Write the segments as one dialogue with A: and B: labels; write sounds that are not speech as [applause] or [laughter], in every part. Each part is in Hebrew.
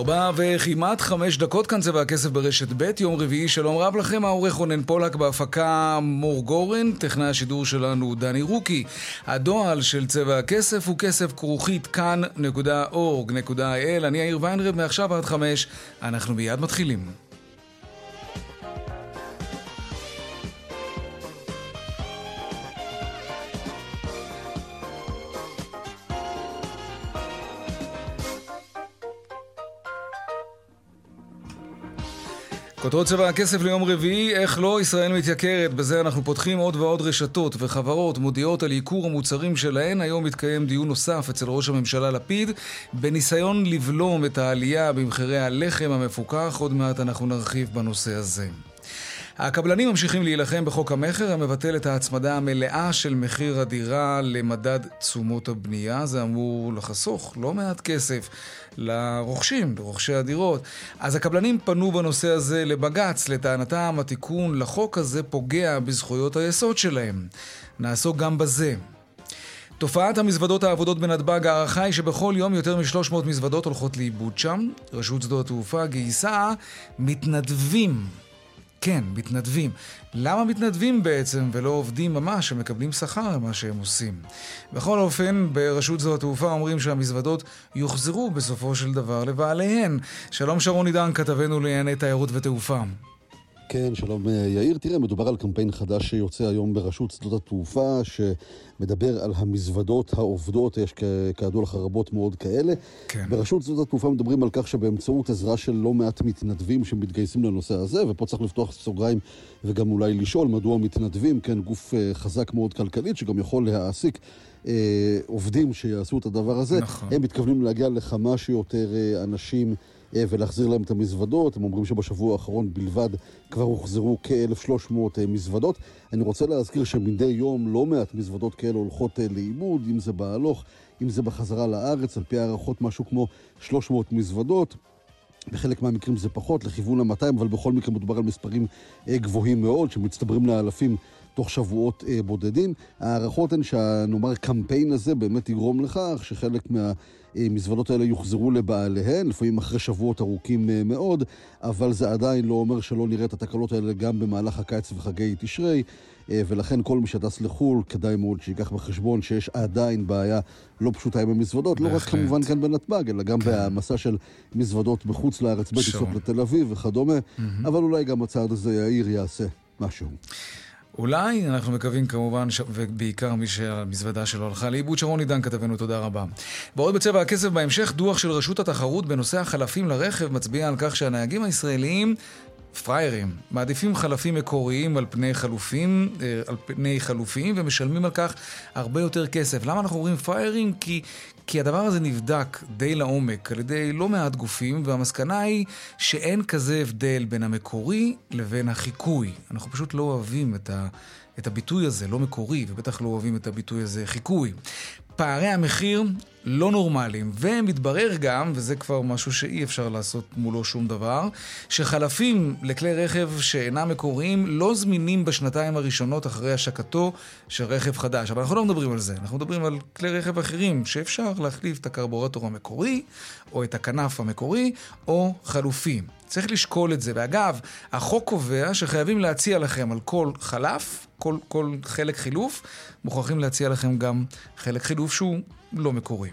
A: ארבע וכמעט חמש דקות כאן צבע הכסף ברשת ב', יום רביעי, שלום רב לכם, העורך רונן פולק בהפקה מור גורן, טכנאי השידור שלנו דני רוקי. הדועל של צבע הכסף הוא כסף כרוכית כאן.org.il, אני יאיר ויינרב, מעכשיו עד חמש, אנחנו מיד מתחילים. כותרות צבע הכסף ליום רביעי, איך לא ישראל מתייקרת. בזה אנחנו פותחים עוד ועוד רשתות וחברות מודיעות על ייקור המוצרים שלהן. היום מתקיים דיון נוסף אצל ראש הממשלה לפיד, בניסיון לבלום את העלייה במחירי הלחם המפוקח. עוד מעט אנחנו נרחיב בנושא הזה. הקבלנים ממשיכים להילחם בחוק המכר המבטל את ההצמדה המלאה של מחיר הדירה למדד תשומות הבנייה. זה אמור לחסוך לא מעט כסף לרוכשים, לרוכשי הדירות. אז הקבלנים פנו בנושא הזה לבג"ץ. לטענתם התיקון לחוק הזה פוגע בזכויות היסוד שלהם. נעסוק גם בזה. תופעת המזוודות העבודות בנתב"ג, ההערכה היא שבכל יום יותר מ-300 מזוודות הולכות לאיבוד שם. רשות שדות התעופה גייסה מתנדבים כן, מתנדבים. למה מתנדבים בעצם ולא עובדים ממש שמקבלים שכר על מה שהם עושים? בכל אופן, ברשות שדות התעופה אומרים שהמזוודות יוחזרו בסופו של דבר לבעליהן. שלום שרון עידן, כתבנו לענייני תיירות ותעופה.
B: כן, שלום אה, יאיר. תראה, מדובר על קמפיין חדש שיוצא היום ברשות שדות התעופה, שמדבר על המזוודות העובדות, יש כידוע לך רבות מאוד כאלה. כן. ברשות שדות התעופה מדברים על כך שבאמצעות עזרה של לא מעט מתנדבים שמתגייסים לנושא הזה, ופה צריך לפתוח סוגריים וגם אולי לשאול מדוע מתנדבים, כן, גוף אה, חזק מאוד כלכלית, שגם יכול להעסיק אה, עובדים שיעשו את הדבר הזה. נכון. הם מתכוונים להגיע לכמה שיותר אה, אנשים. אה, ולהחזיר להם את המזוודות. הם אומרים שבשבוע האחרון בלבד כבר הוחזרו כ-1,300 אה, מזוודות. אני רוצה להזכיר שמדי יום לא מעט מזוודות כאלה הולכות אה, לאיבוד, אם זה בהלוך, אם זה בחזרה לארץ, על פי הערכות משהו כמו 300 מזוודות. בחלק מהמקרים זה פחות, לכיוון ה-200, אבל בכל מקרה מדובר על מספרים גבוהים מאוד, שמצטברים לאלפים תוך שבועות בודדים. ההערכות הן שנאמר קמפיין הזה באמת יגרום לכך שחלק מה... המזוודות האלה יוחזרו לבעליהן, לפעמים אחרי שבועות ארוכים אה, מאוד, אבל זה עדיין לא אומר שלא נראה את התקלות האלה גם במהלך הקיץ וחגי תשרי, אה, ולכן כל מי שטס לחו"ל, כדאי מאוד שייקח בחשבון שיש עדיין בעיה לא פשוטה עם המזוודות, לא רק כמובן כאן בנתב"ג, אלא גם כן. בהעמסה של מזוודות בחוץ לארץ, בטיסות לתל אביב וכדומה, mm-hmm. אבל אולי גם הצעד הזה יאיר יעשה משהו.
A: אולי, אנחנו מקווים כמובן, ש... ובעיקר מי שהמזוודה שלו הלכה לאיבוד. שרון עידן כתבנו, תודה רבה. ועוד בצבע הכסף בהמשך, דוח של רשות התחרות בנושא החלפים לרכב מצביע על כך שהנהגים הישראליים פראיירים, מעדיפים חלפים מקוריים על פני חלופים, אה, על פני חלופים ומשלמים על כך הרבה יותר כסף. למה אנחנו אומרים פראיירים? כי כי הדבר הזה נבדק די לעומק על ידי לא מעט גופים, והמסקנה היא שאין כזה הבדל בין המקורי לבין החיקוי. אנחנו פשוט לא אוהבים את, ה, את הביטוי הזה, לא מקורי, ובטח לא אוהבים את הביטוי הזה חיקוי. פערי המחיר לא נורמליים, ומתברר גם, וזה כבר משהו שאי אפשר לעשות מולו שום דבר, שחלפים לכלי רכב שאינם מקוריים לא זמינים בשנתיים הראשונות אחרי השקתו של רכב חדש. אבל אנחנו לא מדברים על זה, אנחנו מדברים על כלי רכב אחרים שאפשר להחליף את הקרבורטור המקורי, או את הכנף המקורי, או חלופים. צריך לשקול את זה. ואגב, החוק קובע שחייבים להציע לכם על כל חלף, כל, כל חלק חילוף, מוכרחים להציע לכם גם חלק חילוף שהוא לא מקורי.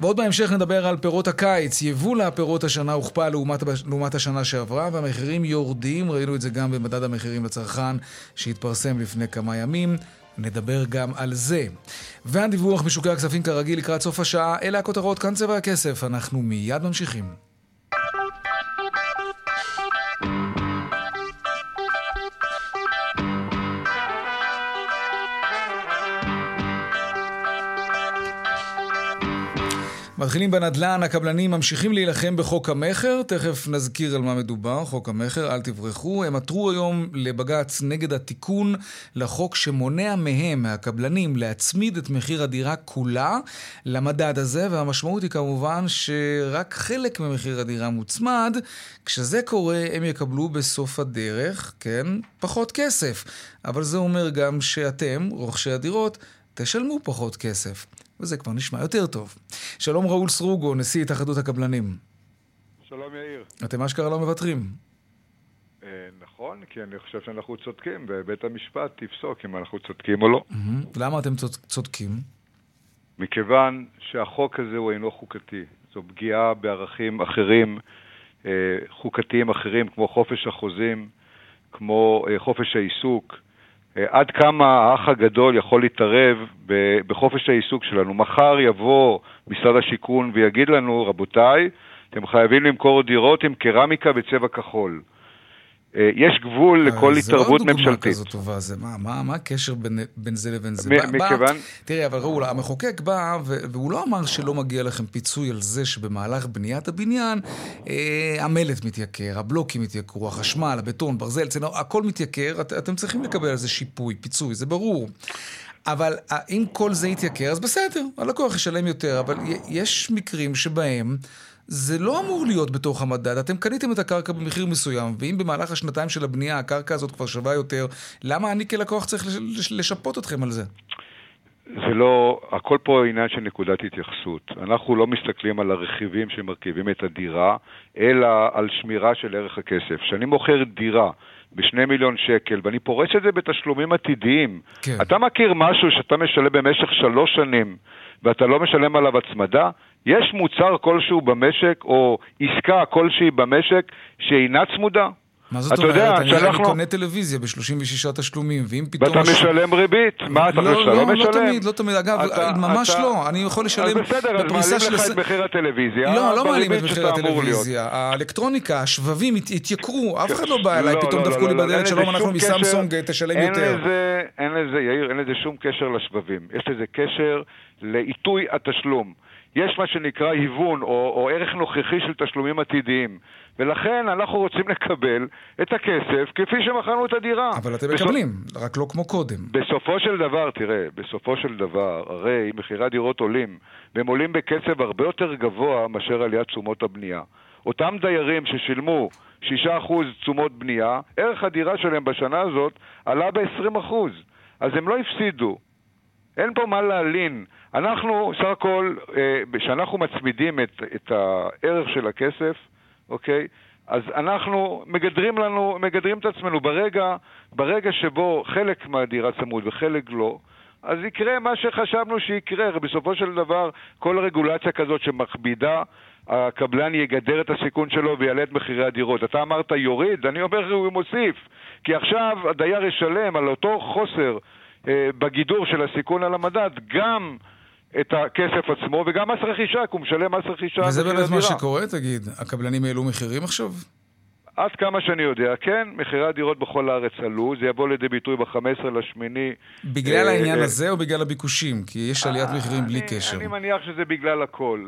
A: ועוד בהמשך נדבר על פירות הקיץ. יבול הפירות השנה הוכפל לעומת, לעומת השנה שעברה, והמחירים יורדים. ראינו את זה גם במדד המחירים לצרכן שהתפרסם לפני כמה ימים. נדבר גם על זה. והדיווח בשוקי הכספים כרגיל לקראת סוף השעה, אלה הכותרות, כאן צבע הכסף. אנחנו מיד ממשיכים. מתחילים בנדל"ן, הקבלנים ממשיכים להילחם בחוק המכר, תכף נזכיר על מה מדובר, חוק המכר, אל תברחו. הם עתרו היום לבג"ץ נגד התיקון לחוק שמונע מהם, מהקבלנים, להצמיד את מחיר הדירה כולה למדד הזה, והמשמעות היא כמובן שרק חלק ממחיר הדירה מוצמד. כשזה קורה, הם יקבלו בסוף הדרך, כן, פחות כסף. אבל זה אומר גם שאתם, רוכשי הדירות, תשלמו פחות כסף. וזה כבר נשמע יותר טוב. שלום ראול סרוגו, נשיא התאחדות הקבלנים.
C: שלום יאיר.
A: אתם אשכרה לא מוותרים.
C: אה, נכון, כי אני חושב שאנחנו צודקים, ובית המשפט יפסוק אם אנחנו צודקים או לא.
A: למה אתם צודקים?
C: מכיוון שהחוק הזה הוא אינו חוקתי. זו פגיעה בערכים אחרים, אה, חוקתיים אחרים, כמו חופש החוזים, כמו אה, חופש העיסוק. אה, עד כמה האח הגדול יכול להתערב בחופש העיסוק שלנו. מחר יבוא משרד השיכון ויגיד לנו, רבותיי, אתם חייבים למכור דירות עם קרמיקה בצבע כחול. אה, יש גבול אה, לכל התערבות ממשלתית. זה לא דוגמה
A: כזאת טובה, זה מה, מה, מה הקשר בין, בין זה לבין זה?
C: מ- בא, מכיוון...
A: תראה, אבל ראול, המחוקק בא, והוא לא אמר שלא מגיע לכם פיצוי על זה שבמהלך בניית הבניין, אה, המלט מתייקר, הבלוקים מתייקרו, החשמל, הבטון, ברזל, צנור, הכל מתייקר, את, אתם צריכים לקבל על זה שיפוי, פיצוי, זה ברור. אבל אם כל זה יתייקר, אז בסדר, הלקוח ישלם יותר, אבל יש מקרים שבהם... זה לא אמור להיות בתוך המדד. אתם קניתם את הקרקע במחיר מסוים, ואם במהלך השנתיים של הבנייה הקרקע הזאת כבר שווה יותר, למה אני כלקוח צריך לשפות אתכם על זה?
C: זה לא, הכל פה עניין של נקודת התייחסות. אנחנו לא מסתכלים על הרכיבים שמרכיבים את הדירה, אלא על שמירה של ערך הכסף. כשאני מוכר דירה בשני מיליון שקל, ואני פורס את זה בתשלומים עתידיים, כן. אתה מכיר משהו שאתה משלם במשך שלוש שנים, ואתה לא משלם עליו הצמדה? יש מוצר כלשהו במשק, או עסקה כלשהי במשק, שאינה צמודה?
A: מה זאת אומרת? יודע, אני, שאנחנו... אני קונה טלוויזיה ב-36 תשלומים, ואם פתאום...
C: ואתה משלם ריבית? מה, אתה לא, לא, לא משלם?
A: לא תמיד, לא תמיד. אגב, אתה, ממש אתה... לא. אני יכול לשלם
C: אז בסדר, אז מעלים לך את מחיר הטלוויזיה.
A: לא, לא מעלים את מחיר הטלוויזיה. האלקטרוניקה, השבבים התייקרו, אף אחד לא בא אליי, לא, פתאום לא, דפקו לי בדלת, שלום, אנחנו מסמסונג, תשלם יותר.
C: אין לזה, יאיר, אין לזה שום קשר לשבבים. יש לזה קשר לעיתוי התשלום. יש מה שנקרא היוון או, או ערך נוכחי של תשלומים עתידיים. ולכן אנחנו רוצים לקבל את הכסף כפי שמכרנו את הדירה.
A: אבל אתם בסופ... מקבלים, רק לא כמו קודם.
C: בסופו של דבר, תראה, בסופו של דבר, הרי מחירי הדירות עולים, והם עולים בקצב הרבה יותר גבוה מאשר עליית תשומות הבנייה. אותם דיירים ששילמו 6% תשומות בנייה, ערך הדירה שלהם בשנה הזאת עלה ב-20%. אז הם לא הפסידו. אין פה מה להלין. אנחנו, סך הכל, כשאנחנו אה, מצמידים את, את הערך של הכסף, אוקיי? אז אנחנו מגדרים לנו, מגדרים את עצמנו ברגע, ברגע שבו חלק מהדירה צמוד וחלק לא, אז יקרה מה שחשבנו שיקרה. בסופו של דבר, כל רגולציה כזאת שמכבידה, הקבלן יגדר את הסיכון שלו ויעלה את מחירי הדירות. אתה אמרת יוריד, אני אומר הוא מוסיף. כי עכשיו הדייר ישלם על אותו חוסר בגידור של הסיכון על המדד, גם את הכסף עצמו וגם מס רכישה, כי הוא משלם מס רכישה.
A: וזה באמת מה שקורה, תגיד? הקבלנים העלו מחירים עכשיו?
C: עד כמה שאני יודע, כן, מחירי הדירות בכל הארץ עלו, זה יבוא לידי ביטוי ב-15 לשמיני.
A: בגלל אה, העניין אה, הזה או בגלל הביקושים? כי יש עליית אה, מחירים בלי קשר.
C: אני מניח שזה בגלל הכל.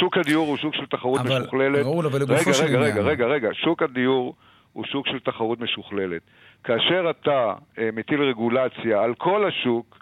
C: שוק הדיור הוא שוק של תחרות משוכללת.
A: אבל, ראול, אבל לגופו של
C: עניין. רגע, רגע, רגע, שוק הדיור הוא שוק של תחרות משוכללת. כאשר אתה מטיל רגולציה על כל השוק,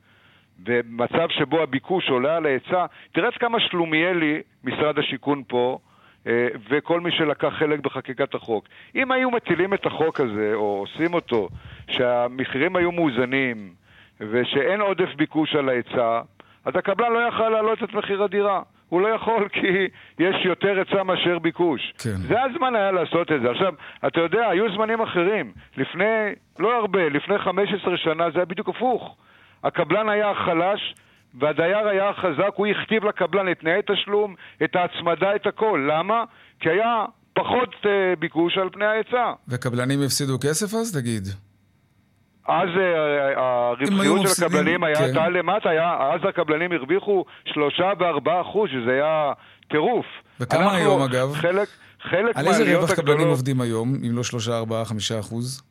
C: במצב שבו הביקוש עולה על ההיצע, תראה כמה שלומיאלי משרד השיכון פה, אה, וכל מי שלקח חלק בחקיקת החוק. אם היו מטילים את החוק הזה, או עושים אותו, שהמחירים היו מאוזנים, ושאין עודף ביקוש על ההיצע, אז הקבלן לא יכל להעלות את מחיר הדירה. הוא לא יכול כי יש יותר היצע מאשר ביקוש. כן. זה הזמן היה לעשות את זה. עכשיו, אתה יודע, היו זמנים אחרים. לפני, לא הרבה, לפני 15 שנה זה היה בדיוק הפוך. הקבלן היה חלש והדייר היה חזק, הוא הכתיב לקבלן את תנאי תשלום, את ההצמדה, את הכל. למה? כי היה פחות uh, ביקוש על פני ההיצע.
A: וקבלנים הפסידו כסף אז, תגיד?
C: אז uh, הרווחיות של הקבלנים הייתה כן. למטה, היה, אז הקבלנים הרוויחו שלושה וארבעה אחוז, שזה היה טירוף.
A: וכמה היום אגב?
C: חלק, חלק
A: על איזה רווח קבלנים עובדים היום, אם לא שלושה, ארבעה, חמישה אחוז?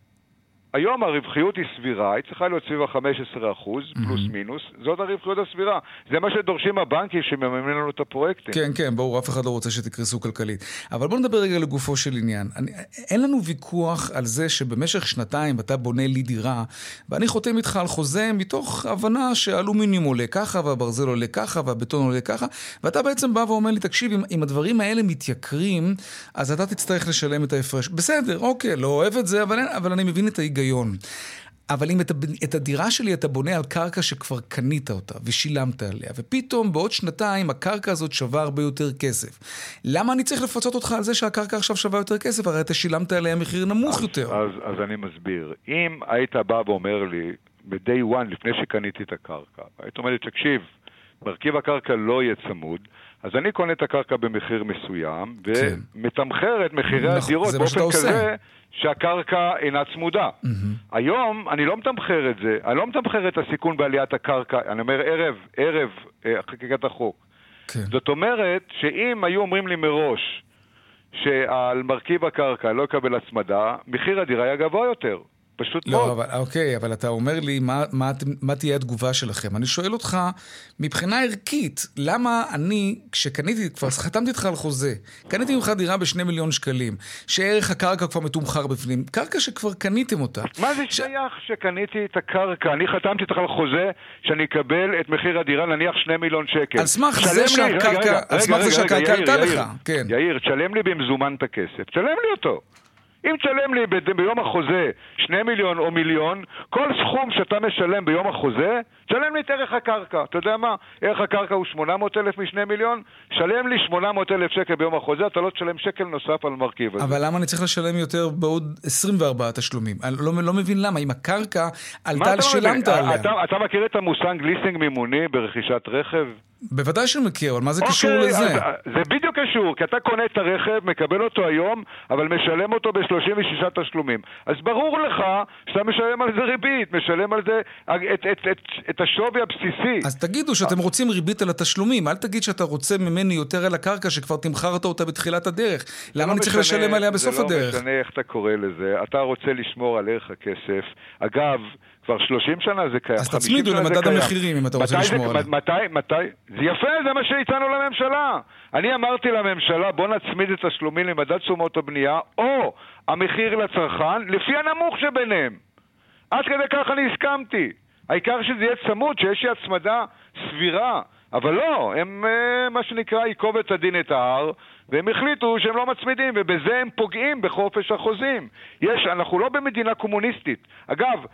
C: היום הרווחיות היא סבירה, היא צריכה להיות סביב ה-15% פלוס מינוס, זאת הרווחיות הסבירה. זה מה שדורשים הבנקים שמממנים לנו את הפרויקטים.
A: כן, כן, ברור, אף אחד לא רוצה שתקרסו כלכלית. אבל בוא נדבר רגע לגופו של עניין. אני, אין לנו ויכוח על זה שבמשך שנתיים אתה בונה לי דירה, ואני חותם איתך על חוזה מתוך הבנה שהאלומיניום עולה ככה, והברזל עולה ככה, והבטון עולה ככה, ואתה בעצם בא ואומר לי, תקשיב, אם, אם הדברים האלה מתייקרים, אז אתה תצטרך לשלם את ההפרש. בסדר, אוקיי, לא אוהב את זה, אבל, אבל אני מבין את ההיגיון. אבל אם את, את הדירה שלי אתה בונה על קרקע שכבר קנית אותה ושילמת עליה, ופתאום בעוד שנתיים הקרקע הזאת שווה הרבה יותר כסף. למה אני צריך לפצות אותך על זה שהקרקע עכשיו שווה יותר כסף? הרי אתה שילמת עליה מחיר נמוך
C: אז,
A: יותר.
C: אז, אז אני מסביר. אם היית בא ואומר לי, ב-day one, לפני שקניתי את הקרקע, היית אומר לי, תקשיב, מרכיב הקרקע לא יהיה צמוד, אז אני קונה את הקרקע במחיר מסוים, כן. ומתמחר את מחירי נכון, הדירות באופן כזה עושה. שהקרקע אינה צמודה. Mm-hmm. היום אני לא מתמחר את זה, אני לא מתמחר את הסיכון בעליית הקרקע, אני אומר ערב, ערב אה, חקיקת החוק. כן. זאת אומרת שאם היו אומרים לי מראש שעל מרכיב הקרקע לא יקבל הצמדה, מחיר הדירה היה גבוה יותר. פשוט
A: לא, מאוד. אבל, אוקיי, אבל אתה אומר לי, מה, מה, מה תהיה התגובה שלכם? אני שואל אותך, מבחינה ערכית, למה אני, כשקניתי, כבר חתמתי איתך על חוזה, קניתי ממך דירה בשני מיליון שקלים, שערך הקרקע כבר מתומחר בפנים, קרקע שכבר קניתם אותה.
C: מה זה ש... שייך שקניתי את הקרקע? אני חתמתי איתך על חוזה שאני אקבל את מחיר הדירה, נניח שני מיליון שקל.
A: על סמך זה שהקרקע, על סמך זה שהקרקע עלתה לך, כן.
C: יאיר, תשלם לי במזומן את הכסף, תשלם לי אותו. אם תשלם לי ביום החוזה שני מיליון או מיליון, כל סכום שאתה משלם ביום החוזה, תשלם לי את ערך הקרקע. אתה יודע מה? ערך הקרקע הוא 800 אלף משני מיליון, שלם לי 800 אלף שקל ביום החוזה, אתה לא תשלם שקל נוסף על מרכיב הזה.
A: אבל למה אני צריך לשלם יותר בעוד 24 תשלומים? אני לא, לא מבין למה, אם הקרקע עלתה, שילמת עליה.
C: אתה, אתה מכיר את המושג ליסינג מימוני ברכישת רכב?
A: בוודאי שאני מכיר, אבל מה זה אוקיי, קשור לזה? אז,
C: זה בדיוק קשור, כי אתה קונה את הרכב, מקבל אותו היום, אבל משלם אותו ב-36 תשלומים. אז ברור לך שאתה משלם על זה ריבית, משלם על זה את, את, את, את, את השווי הבסיסי.
A: אז תגידו שאתם רוצים ריבית על התשלומים, אל תגיד שאתה רוצה ממני יותר על הקרקע שכבר תמכרת אותה בתחילת הדרך. למה לא אני צריך משנה, לשלם עליה בסוף
C: הדרך?
A: זה
C: לא משנה איך אתה קורא לזה, אתה רוצה לשמור על ערך הכסף. אגב, כבר 30 שנה זה קיים.
A: אז תצמידו למדד המחירים אם אתה רוצה לשמור עליו.
C: מתי, מתי? זה יפה, זה מה שהצענו לממשלה. אני אמרתי לממשלה, בוא נצמיד את תשלומים למדד תשומות הבנייה, או המחיר לצרכן, לפי הנמוך שביניהם. עד כדי כך אני הסכמתי. העיקר שזה יהיה צמוד, שיש לי הצמדה סבירה. אבל לא, הם, אה, מה שנקרא, ייקוב את הדין את ההר, והם החליטו שהם לא מצמידים, ובזה הם פוגעים בחופש החוזים. יש, אנחנו לא במדינה קומוניסטית. אגב,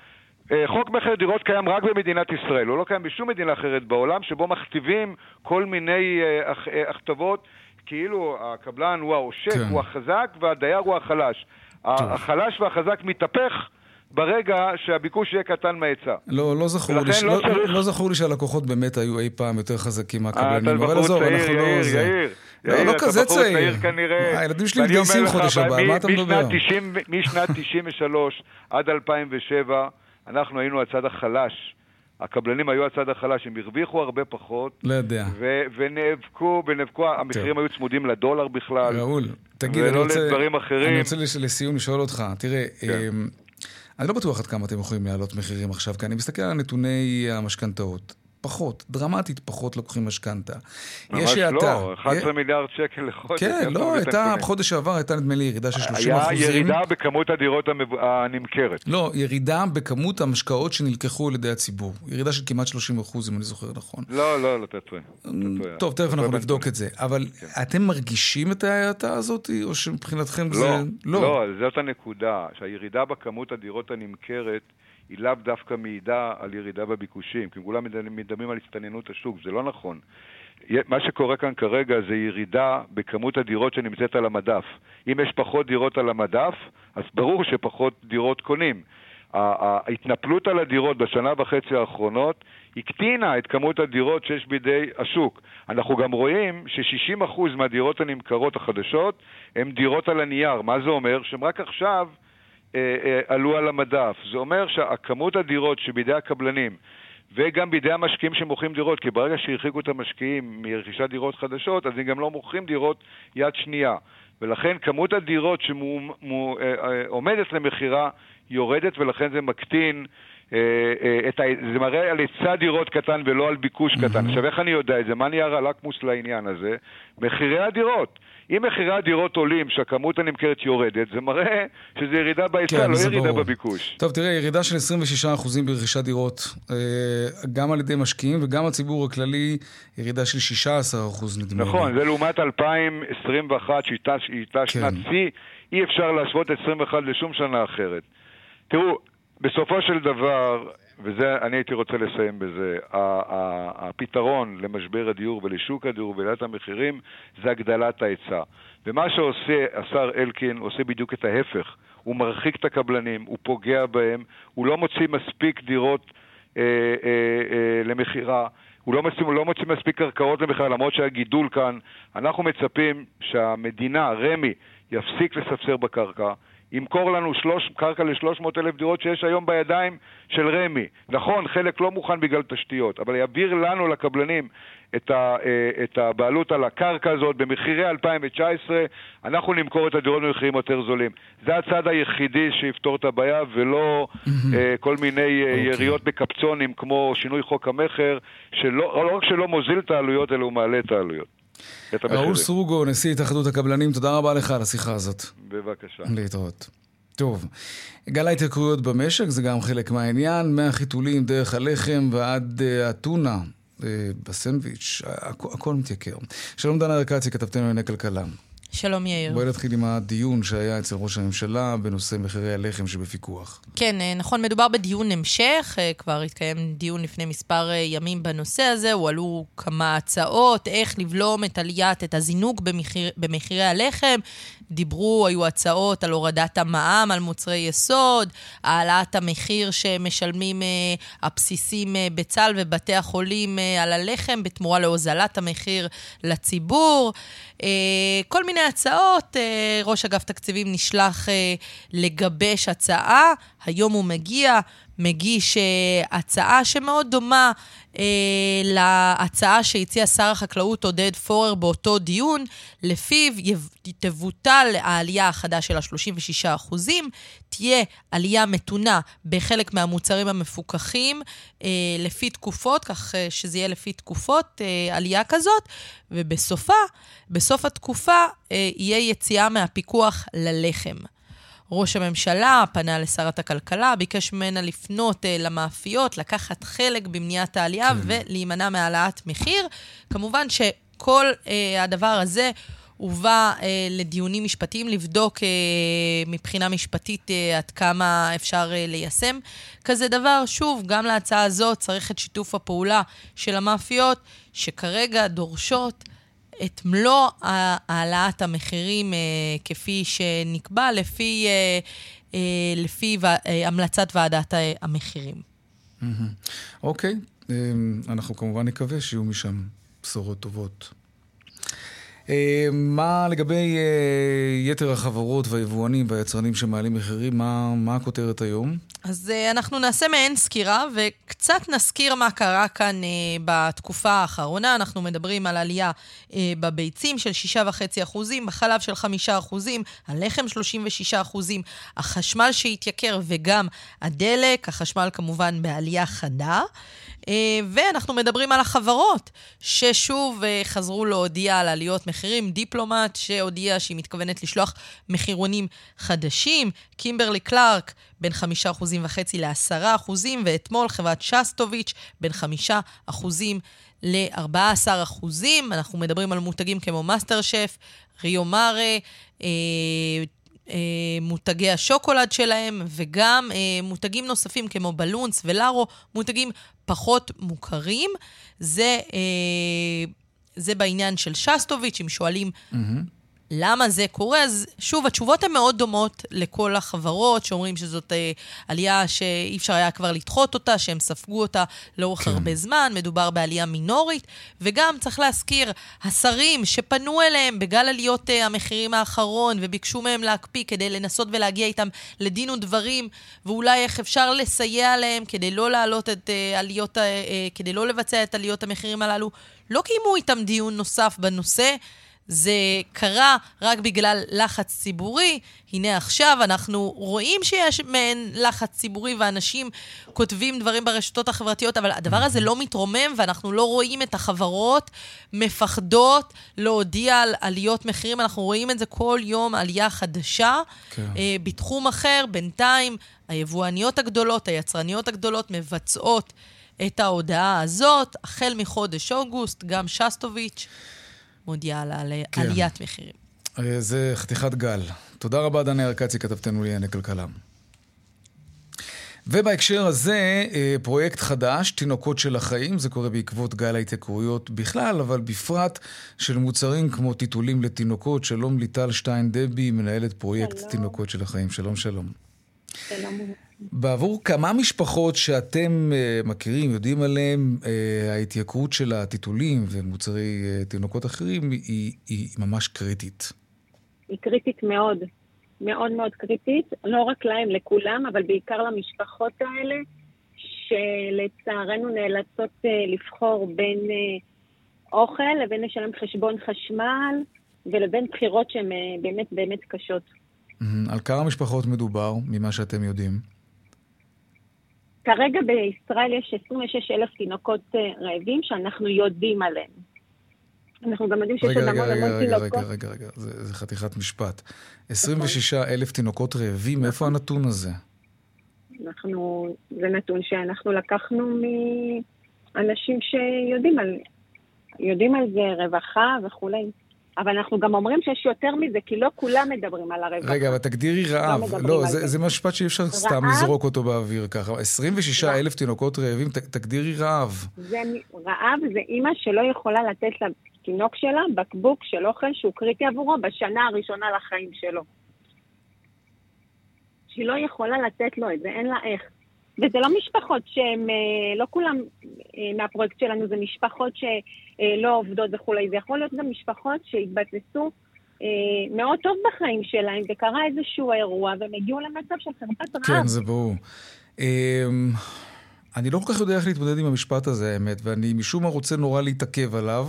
C: חוק מכר דירות קיים רק במדינת ישראל, הוא לא קיים בשום מדינה אחרת בעולם, שבו מכתיבים כל מיני אה, אה, הכתבות, כאילו הקבלן הוא העושק, כן. הוא החזק, והדייר הוא החלש. טוב. החלש והחזק מתהפך. ברגע שהביקוש יהיה קטן מההיצע.
A: לא, לא זכור, לי. לא, לא, צריך... לא זכור לי שהלקוחות באמת היו אי פעם יותר חזקים מהקבלנים,
C: אבל עזוב, אנחנו לא... יאיר, יאיר,
A: יאיר, לא, לא כזה צעיר.
C: צעיר כנראה.
A: הילדים שלי מתגייסים חודש הבא, מה אתה מדבר?
C: משנת 93 עד 2007, אנחנו היינו הצד החלש. הקבלנים היו הצד החלש, הם הרוויחו הרבה פחות.
A: לא יודע.
C: ו- ונאבקו, ונאבקו, המחירים היו צמודים לדולר בכלל.
A: ראול, תגיד, אני
C: רוצה... ולא לדברים אחרים.
A: אני רוצה לסיום לשאול אותך, תראה, כן. אמ, אני לא בטוח עד כמה אתם יכולים להעלות מחירים עכשיו, כי אני מסתכל על נתוני המשכנתאות. פחות, דרמטית פחות לוקחים משכנתה.
C: ממש לא, 11 מיליארד שקל לחודש.
A: כן, לא, הייתה, בחודש שעבר הייתה נדמה לי ירידה של 30
C: אחוזים. היה ירידה בכמות הדירות הנמכרת.
A: לא, ירידה בכמות המשקאות שנלקחו על ידי הציבור. ירידה של כמעט 30 אחוז, אם אני זוכר נכון.
C: לא, לא, לא, אתה טועה.
A: טוב, תכף אנחנו נבדוק את זה. אבל כן. אתם מרגישים את ההאטה הזאת, או שמבחינתכם זה...
C: לא, לא, זאת הנקודה, שהירידה בכמות הדירות הנמכרת... היא לאו דווקא מעידה על ירידה בביקושים, כי כולם מדמים על הסתננות השוק, זה לא נכון. מה שקורה כאן כרגע זה ירידה בכמות הדירות שנמצאת על המדף. אם יש פחות דירות על המדף, אז ברור שפחות דירות קונים. ההתנפלות על הדירות בשנה וחצי האחרונות הקטינה את כמות הדירות שיש בידי השוק. אנחנו גם רואים ש-60% מהדירות הנמכרות החדשות הן דירות על הנייר. מה זה אומר? שהן רק עכשיו עלו על המדף. זה אומר שהכמות הדירות שבידי הקבלנים וגם בידי המשקיעים שמוכרים דירות, כי ברגע שהרחיקו את המשקיעים מרכישת דירות חדשות, אז הם גם לא מוכרים דירות יד שנייה. ולכן כמות הדירות שעומדת למכירה יורדת, ולכן זה מקטין אה, אה, את ה... זה מראה על היצע דירות קטן ולא על ביקוש קטן. עכשיו, איך אני יודע את זה? מה נייר הלקמוס לעניין הזה? מחירי הדירות. אם מחירי הדירות עולים, שהכמות הנמכרת יורדת, זה מראה שזה ירידה בהיצע, כן, לא ירידה ברור. בביקוש.
A: טוב, תראה, ירידה של 26% ברכישת דירות, אה, גם על ידי משקיעים וגם הציבור הכללי, ירידה של 16% נדמה
C: לי. נכון, זה לעומת 2021, שהייתה כן. שנת שיא, אי אפשר להשוות 21 לשום שנה אחרת. תראו, בסופו של דבר, וזה, אני הייתי רוצה לסיים בזה, הפתרון למשבר הדיור ולשוק הדיור ולעלת המחירים זה הגדלת ההיצע. ומה שעושה השר אלקין, עושה בדיוק את ההפך. הוא מרחיק את הקבלנים, הוא פוגע בהם, הוא לא מוציא מספיק דירות אה, אה, אה, למכירה. הוא לא מוציא, לא מוציא מספיק קרקעות למכירה, למרות שהיה גידול כאן. אנחנו מצפים שהמדינה, רמ"י, יפסיק לספסר בקרקע, ימכור לנו שלוש, קרקע ל-300 אלף דירות שיש היום בידיים של רמ"י. נכון, חלק לא מוכן בגלל תשתיות, אבל יעביר לנו, לקבלנים, את, ה, אה, את הבעלות על הקרקע הזאת במחירי 2019, אנחנו נמכור את הדירות במחירים יותר זולים. זה הצעד היחידי שיפתור את הבעיה, ולא mm-hmm. כל מיני okay. אה, אוקיי. יריות בקפצונים כמו שינוי חוק המכר, שלא לא רק שלא מוזיל את העלויות, אלא הוא מעלה את העלויות.
A: ראול סרוגו, נשיא התאחדות הקבלנים, תודה רבה לך על השיחה הזאת.
C: בבקשה.
A: להתראות. טוב, גל ההתייקרויות במשק זה גם חלק מהעניין, מהחיתולים דרך הלחם ועד uh, אתונה uh, בסנדוויץ', הכ- הכל מתייקר. שלום דנה ארקצי, כתבתנו לענייני כלכלה.
D: שלום יאיר.
A: בואי נתחיל עם הדיון שהיה אצל ראש הממשלה בנושא מחירי הלחם שבפיקוח.
D: כן, אה, נכון, מדובר בדיון המשך, אה, כבר התקיים דיון לפני מספר אה, ימים בנושא הזה, הועלו כמה הצעות, איך לבלום את עליית, את הזינוק במחיר, במחירי הלחם. דיברו, היו הצעות על הורדת המע"מ על מוצרי יסוד, העלאת המחיר שמשלמים הבסיסים בצה"ל ובתי החולים על הלחם בתמורה להוזלת המחיר לציבור. כל מיני הצעות, ראש אגף תקציבים נשלח לגבש הצעה, היום הוא מגיע, מגיש הצעה שמאוד דומה אה, להצעה שהציע שר החקלאות עודד פורר באותו דיון, לפיו תבוטל העלייה החדה של ה-36 תהיה עלייה מתונה בחלק מהמוצרים המפוקחים אה, לפי תקופות, כך אה, שזה יהיה לפי תקופות, אה, עלייה כזאת, ובסופה, בסוף התקופה, אה, יהיה יציאה מהפיקוח ללחם. ראש הממשלה פנה לשרת הכלכלה, ביקש ממנה לפנות uh, למאפיות, לקחת חלק במניעת העלייה כן. ולהימנע מהעלאת מחיר. כמובן שכל uh, הדבר הזה... הובא אה, לדיונים משפטיים, לבדוק אה, מבחינה משפטית אה, עד כמה אפשר אה, ליישם כזה דבר. שוב, גם להצעה הזאת צריך את שיתוף הפעולה של המאפיות, שכרגע דורשות את מלוא העלאת המחירים אה, כפי שנקבע לפי, אה, אה, לפי המלצת ועדת המחירים.
A: אוקיי, אנחנו כמובן נקווה שיהיו משם בשורות טובות. אה, מה לגבי אה, יתר החברות והיבואנים והיצרנים שמעלים מחירים, מה, מה הכותרת היום?
D: אז uh, אנחנו נעשה מעין סקירה וקצת נזכיר מה קרה כאן בתקופה האחרונה. אנחנו מדברים על עלייה בביצים של 6.5%, בחלב של 5%, הלחם 36%, החשמל שהתייקר וגם הדלק, החשמל כמובן בעלייה חדה. אה, ואנחנו מדברים על החברות, ששוב אה, חזרו להודיע על עליות מחירים. דיפלומט, שהודיעה שהיא מתכוונת לשלוח מחירונים חדשים. קימברלי קלארק, בין 5.5% ל-10%, ואתמול חברת שסטוביץ', בין 5% ל-14%. אנחנו מדברים על מותגים כמו מאסטר שף, ריו מארה, אה, אה, מותגי השוקולד שלהם, וגם אה, מותגים נוספים כמו בלונס ולארו, מותגים פחות מוכרים. זה, אה, זה בעניין של שסטוביץ', אם שואלים... Mm-hmm. למה זה קורה? אז שוב, התשובות הן מאוד דומות לכל החברות שאומרים שזאת אה, עלייה שאי אפשר היה כבר לדחות אותה, שהם ספגו אותה לאורך כן. הרבה זמן, מדובר בעלייה מינורית. וגם, צריך להזכיר, השרים שפנו אליהם בגל עליות אה, המחירים האחרון וביקשו מהם להקפיא כדי לנסות ולהגיע איתם לדין ודברים, ואולי איך אפשר לסייע להם כדי לא להעלות את אה, עליות, אה, כדי לא לבצע את עליות המחירים הללו, לא קיימו איתם דיון נוסף בנושא. זה קרה רק בגלל לחץ ציבורי. הנה עכשיו אנחנו רואים שיש מעין לחץ ציבורי ואנשים כותבים דברים ברשתות החברתיות, אבל הדבר הזה לא מתרומם ואנחנו לא רואים את החברות מפחדות להודיע על עליות מחירים. אנחנו רואים את זה כל יום, עלייה חדשה. כן. אה, בתחום אחר, בינתיים, היבואניות הגדולות, היצרניות הגדולות מבצעות את ההודעה הזאת. החל מחודש אוגוסט, גם שסטוביץ' מודיעה על כן. עליית מחירים.
A: אה, זה חתיכת גל. תודה רבה, דני ארקצי, כתבתנו לענייני כלכלה. ובהקשר הזה, אה, פרויקט חדש, תינוקות של החיים, זה קורה בעקבות גל ההתייקרויות בכלל, אבל בפרט של מוצרים כמו טיטולים לתינוקות. שלום ליטל שטיין דבי, מנהלת פרויקט שלום. תינוקות של החיים. שלום, שלום. שלום. בעבור כמה משפחות שאתם uh, מכירים, יודעים עליהם, uh, ההתייקרות של הטיטולים ומוצרי uh, תינוקות אחרים היא, היא ממש קריטית.
E: היא קריטית מאוד, מאוד מאוד קריטית, לא רק להם, לכולם, אבל בעיקר למשפחות האלה, שלצערנו נאלצות uh, לבחור בין uh, אוכל לבין לשלם חשבון חשמל ולבין בחירות שהן uh, באמת באמת קשות.
A: Mm-hmm. על כמה משפחות מדובר, ממה שאתם יודעים?
E: כרגע בישראל יש 26 אלף תינוקות אה, רעבים שאנחנו יודעים עליהם. אנחנו גם יודעים שיש עוד המון המון תינוקות.
A: רגע, רגע, רגע, זה, זה חתיכת משפט. 26 אלף תינוקות רעבים, איפה הנתון הזה?
E: אנחנו, זה נתון שאנחנו לקחנו מאנשים שיודעים על, יודעים על זה, רווחה וכולי. אבל אנחנו גם אומרים שיש יותר מזה, כי לא כולם מדברים על הרווחה.
A: רגע, אבל תגדירי לא רעב. לא, לא זה, זה משפט שאי אפשר? סתם לזרוק אותו באוויר ככה. 26 רעב. אלף תינוקות רעבים, ת, תגדירי רעב.
E: זה, רעב זה אימא שלא יכולה לתת לתינוק שלה בקבוק של אוכל שהוא קריטי עבורו בשנה הראשונה לחיים שלו. שהיא לא יכולה לתת לו את זה, אין לה איך. וזה לא משפחות שהן, אה, לא כולם אה, מהפרויקט שלנו, זה משפחות שלא עובדות וכולי, זה יכול להיות גם משפחות שהתבססו אה, מאוד טוב בחיים שלהם, וקרה איזשהו אירוע, והם הגיעו למצב של חרפת רעב.
A: כן, זה ברור. אמ, אני לא כל כך יודע איך להתמודד עם המשפט הזה, האמת, ואני משום מה רוצה נורא להתעכב עליו.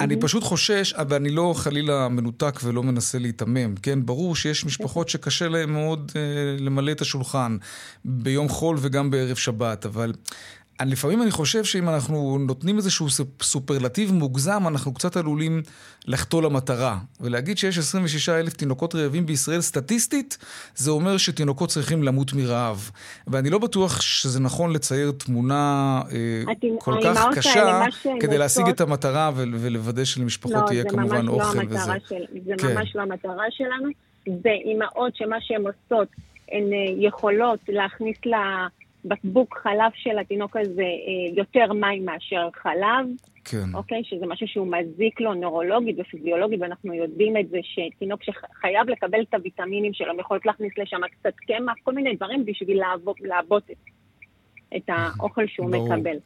A: אני פשוט חושש, ואני לא חלילה מנותק ולא מנסה להיתמם, כן? ברור שיש משפחות שקשה להן מאוד אה, למלא את השולחן ביום חול וגם בערב שבת, אבל אני, לפעמים אני חושב שאם אנחנו נותנים איזשהו סופרלטיב מוגזם, אנחנו קצת עלולים לחטוא למטרה. ולהגיד שיש 26 אלף תינוקות רעבים בישראל סטטיסטית, זה אומר שתינוקות צריכים למות מרעב. ואני לא בטוח שזה נכון לצייר תמונה אה, כל כך קשה כדי להשיג את המטרה ולוודא שלמשפחות לא, תהיה כמובן לא אוכל
E: וזה. של, זה כן. ממש לא המטרה שלנו. זה אימהות שמה שהן עושות, הן אה, יכולות להכניס לה... בקבוק חלב של התינוק הזה אה, יותר מים מאשר חלב.
A: כן.
E: אוקיי? שזה משהו שהוא מזיק לו נורולוגית ופיזיולוגית, ואנחנו יודעים את זה שתינוק שחייב לקבל את הוויטמינים שלו, יכולת להכניס לשם קצת קמח, כל מיני דברים בשביל לעבות את, את האוכל שהוא ברור. מקבל.